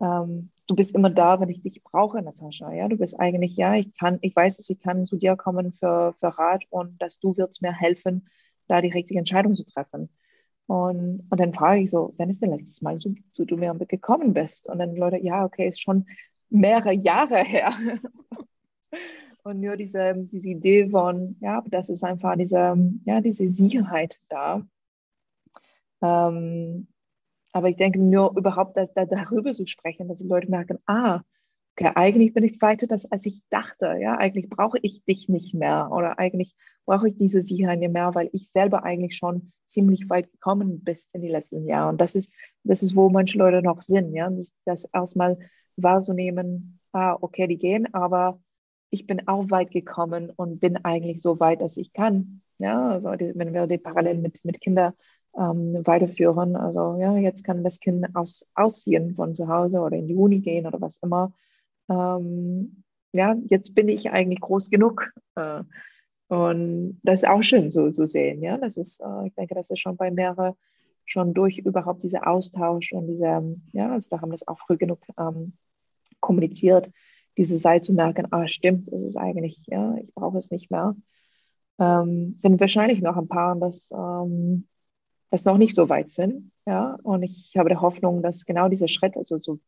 B: ähm, du bist immer da, wenn ich dich brauche, Natascha. Ja, du bist eigentlich, ja, ich kann, ich weiß, dass ich kann zu dir kommen für, für Rat und dass du wirst mir helfen, da die richtige Entscheidung zu treffen. Und, und dann frage ich so, wann ist denn letztes Mal so, so du mir gekommen bist? Und dann Leute, ja, okay, ist schon mehrere Jahre her. und nur diese, diese Idee von, ja, das ist einfach diese, ja, diese Sicherheit da. Ähm, aber ich denke, nur überhaupt da, da, darüber zu sprechen, dass die Leute merken, ah, okay, eigentlich bin ich weiter das, als ich dachte. Ja, eigentlich brauche ich dich nicht mehr oder eigentlich brauche ich diese Sicherheit nicht mehr, weil ich selber eigentlich schon ziemlich weit gekommen bin in die letzten Jahre. Und das ist, das ist, wo manche Leute noch sind. Ja, das, das erstmal wahrzunehmen, ah, okay, die gehen, aber ich bin auch weit gekommen und bin eigentlich so weit, dass ich kann. Ja, also wenn wir die Parallelen mit, mit Kindern ähm, weiterführen, also ja, jetzt kann das Kind aus, ausziehen von zu Hause oder in die Uni gehen oder was immer ähm, ja, jetzt bin ich eigentlich groß genug. Äh, und das ist auch schön so zu so sehen. Ja, das ist, äh, ich denke, das ist schon bei mehreren schon durch überhaupt dieser Austausch und dieser, ja, also wir haben das auch früh genug ähm, kommuniziert, diese Seite zu merken, ah, stimmt, das ist eigentlich, ja, ich brauche es nicht mehr. Ähm, sind wahrscheinlich noch ein paar, das, ähm, das noch nicht so weit sind, ja, und ich habe die Hoffnung, dass genau dieser Schritt, also so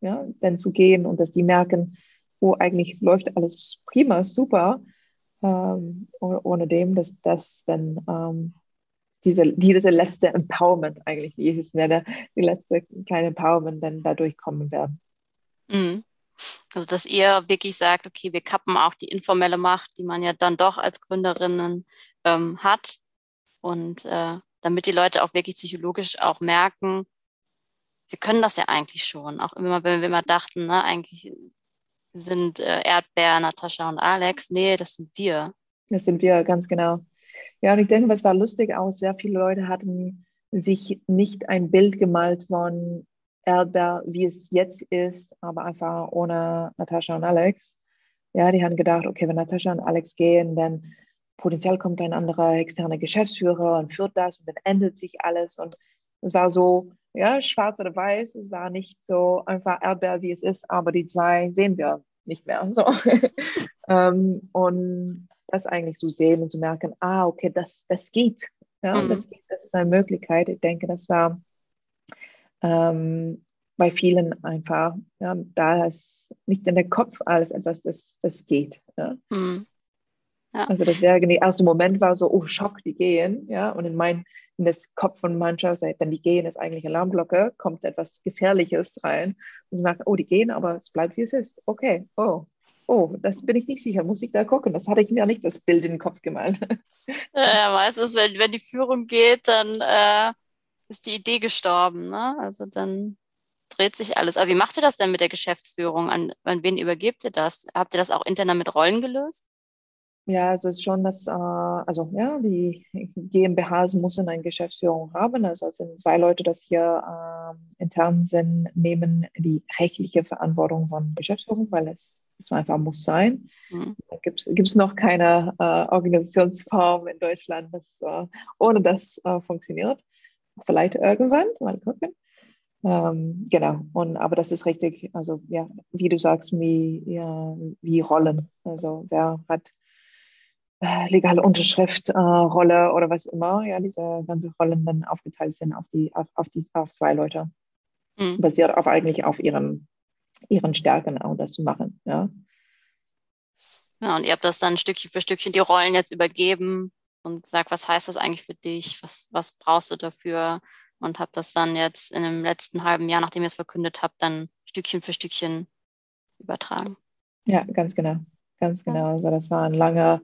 B: ja, dann zu gehen und dass die merken, wo oh, eigentlich läuft alles prima, super, ähm, ohne dem, dass das dann ähm, diese, diese letzte Empowerment eigentlich, wie ich es nenne, die letzte kleine Empowerment dann dadurch kommen werden.
A: Mhm. Also dass ihr wirklich sagt, okay, wir kappen auch die informelle Macht, die man ja dann doch als Gründerinnen ähm, hat. Und äh, damit die Leute auch wirklich psychologisch auch merken, wir können das ja eigentlich schon. Auch immer, wenn wir immer dachten, ne, eigentlich sind äh, Erdbeer, Natascha und Alex. Nee, das sind wir.
B: Das sind wir, ganz genau. Ja, und ich denke, was war lustig auch, sehr viele Leute hatten sich nicht ein Bild gemalt von Erdbeer, wie es jetzt ist, aber einfach ohne Natascha und Alex. Ja, die haben gedacht, okay, wenn Natascha und Alex gehen, dann potenziell kommt ein anderer externer Geschäftsführer und führt das und dann ändert sich alles. Und es war so, ja, schwarz oder weiß. Es war nicht so einfach Erdbeer, wie es ist, aber die zwei sehen wir nicht mehr. So. ähm, und das eigentlich zu sehen und zu merken, ah, okay, das, das geht. Ja, mhm. das, das ist eine Möglichkeit. Ich denke, das war ähm, bei vielen einfach, ja, da ist nicht in der Kopf alles etwas, das, das geht. Ja. Mhm. Ja. Also das wäre der erste Moment war so, oh Schock, die gehen, ja. Und in mein, in das Kopf von mancher, wenn die gehen, ist eigentlich Alarmglocke, kommt etwas Gefährliches rein. Und sie merken, oh, die gehen, aber es bleibt wie es ist. Okay, oh, oh, das bin ich nicht sicher, muss ich da gucken. Das hatte ich mir nicht das Bild in den Kopf gemalt.
A: Ja, meistens, wenn, wenn die Führung geht, dann äh, ist die Idee gestorben. Ne? Also dann dreht sich alles. Aber wie macht ihr das denn mit der Geschäftsführung? An, an wen übergebt ihr das? Habt ihr das auch intern mit Rollen gelöst?
B: Ja, also es ist schon, dass, äh, also ja, die GmbHs müssen eine Geschäftsführung haben. Also es sind zwei Leute, das hier äh, intern sind, nehmen die rechtliche Verantwortung von Geschäftsführung, weil es, es einfach muss sein. Mhm. Gibt es noch keine äh, Organisationsform in Deutschland, das äh, ohne das äh, funktioniert. Vielleicht irgendwann, mal gucken. Ähm, genau, und aber das ist richtig, also ja, wie du sagst, wie, ja, wie Rollen. Also wer hat äh, legale Unterschriftrolle äh, oder was immer, ja, diese ganze Rollen dann aufgeteilt sind auf die, auf, auf die, auf zwei Leute. Mhm. Basiert auf eigentlich auf ihren, ihren Stärken auch das zu machen, ja.
A: Ja, und ihr habt das dann Stückchen für Stückchen die Rollen jetzt übergeben und gesagt, was heißt das eigentlich für dich? Was, was brauchst du dafür? Und habt das dann jetzt in dem letzten halben Jahr, nachdem ihr es verkündet habt, dann Stückchen für Stückchen übertragen.
B: Ja, ganz genau. Ganz genau. Also das war ein langer,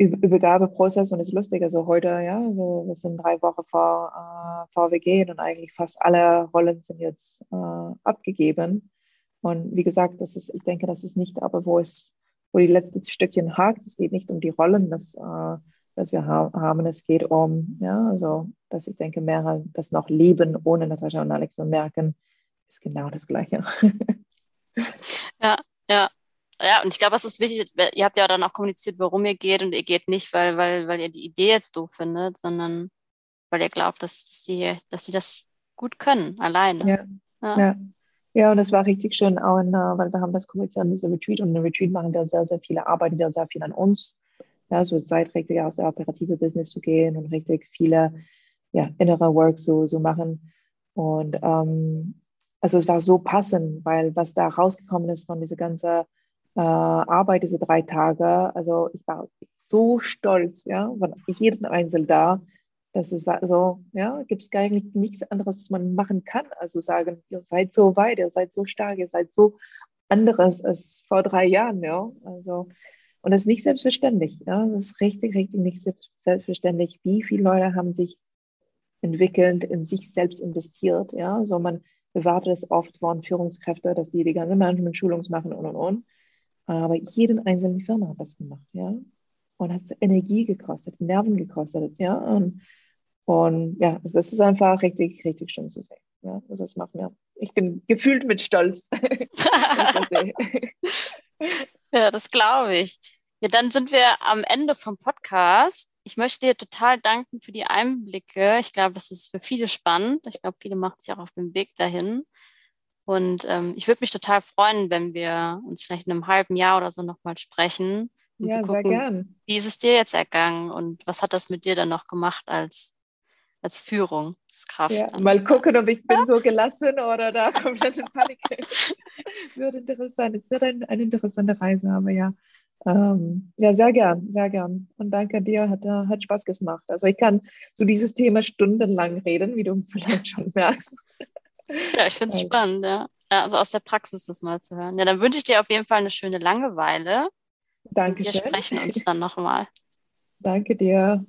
B: Übergabeprozess und ist lustig. Also heute, ja, wir, wir sind drei Wochen vor, äh, gehen und eigentlich fast alle Rollen sind jetzt äh, abgegeben. Und wie gesagt, das ist, ich denke, das ist nicht aber, wo es, wo die letzte Stückchen hakt. Es geht nicht um die Rollen, das, äh, das wir ha haben. Es geht um, ja, also, dass ich denke, mehrere das noch leben ohne Natascha und Alex und merken, ist genau das Gleiche.
A: ja, ja. Ja, und ich glaube, es ist wichtig, ihr habt ja dann auch kommuniziert, warum ihr geht und ihr geht nicht, weil, weil, weil ihr die Idee jetzt doof findet, sondern weil ihr glaubt, dass, dass, sie, dass sie das gut können, alleine.
B: Ja, ja. ja. ja und das war richtig schön, auch in, weil wir haben das kommuniziert in diesem Retreat und in Retreat machen wir sehr, sehr viele, arbeiten wir sehr viel an uns. Ja, so Zeit richtig aus der operative Business zu gehen und richtig viele ja, innere Work so, so machen. Und ähm, also es war so passend, weil was da rausgekommen ist von dieser ganzen äh, Arbeit, diese drei Tage, also ich war so stolz, ja, von jedem Einzel da. dass es war so, ja, gibt es nicht, nichts anderes, was man machen kann. Also sagen, ihr seid so weit, ihr seid so stark, ihr seid so anderes als vor drei Jahren, ja. Also, und das ist nicht selbstverständlich, ja. Das ist richtig, richtig nicht selbstverständlich. Wie viele Leute haben sich entwickelt, in sich selbst investiert, ja. So also man erwartet es oft von Führungskräften, dass die die ganze Management-Schulungs machen und und und. Aber jeden einzelnen Firma hat das gemacht, ja. Und hat Energie gekostet, Nerven gekostet, ja. Und, und ja, das ist einfach richtig, richtig schön zu sehen. Ja, also das macht mir, ich bin gefühlt mit Stolz.
A: ja, das glaube ich. Ja, dann sind wir am Ende vom Podcast. Ich möchte dir total danken für die Einblicke. Ich glaube, das ist für viele spannend. Ich glaube, viele machen sich auch auf den Weg dahin. Und ähm, ich würde mich total freuen, wenn wir uns vielleicht in einem halben Jahr oder so nochmal sprechen.
B: Um ja, zu gucken, sehr gern.
A: Wie ist es dir jetzt ergangen und was hat das mit dir dann noch gemacht als, als Führungskraft?
B: Ja, mal gucken, ob ich bin so gelassen oder da komplett in Panik. wird interessant. Es wird ein, eine interessante Reise, aber ja. Ähm, ja, sehr gern, sehr gern. Und danke dir, hat, äh, hat Spaß gemacht. Also ich kann zu dieses Thema stundenlang reden, wie du vielleicht schon merkst.
A: Ja, ich finde es also. spannend, ja. ja. Also aus der Praxis das mal zu hören. Ja, dann wünsche ich dir auf jeden Fall eine schöne Langeweile.
B: Danke
A: Wir sprechen uns dann nochmal.
B: Danke dir.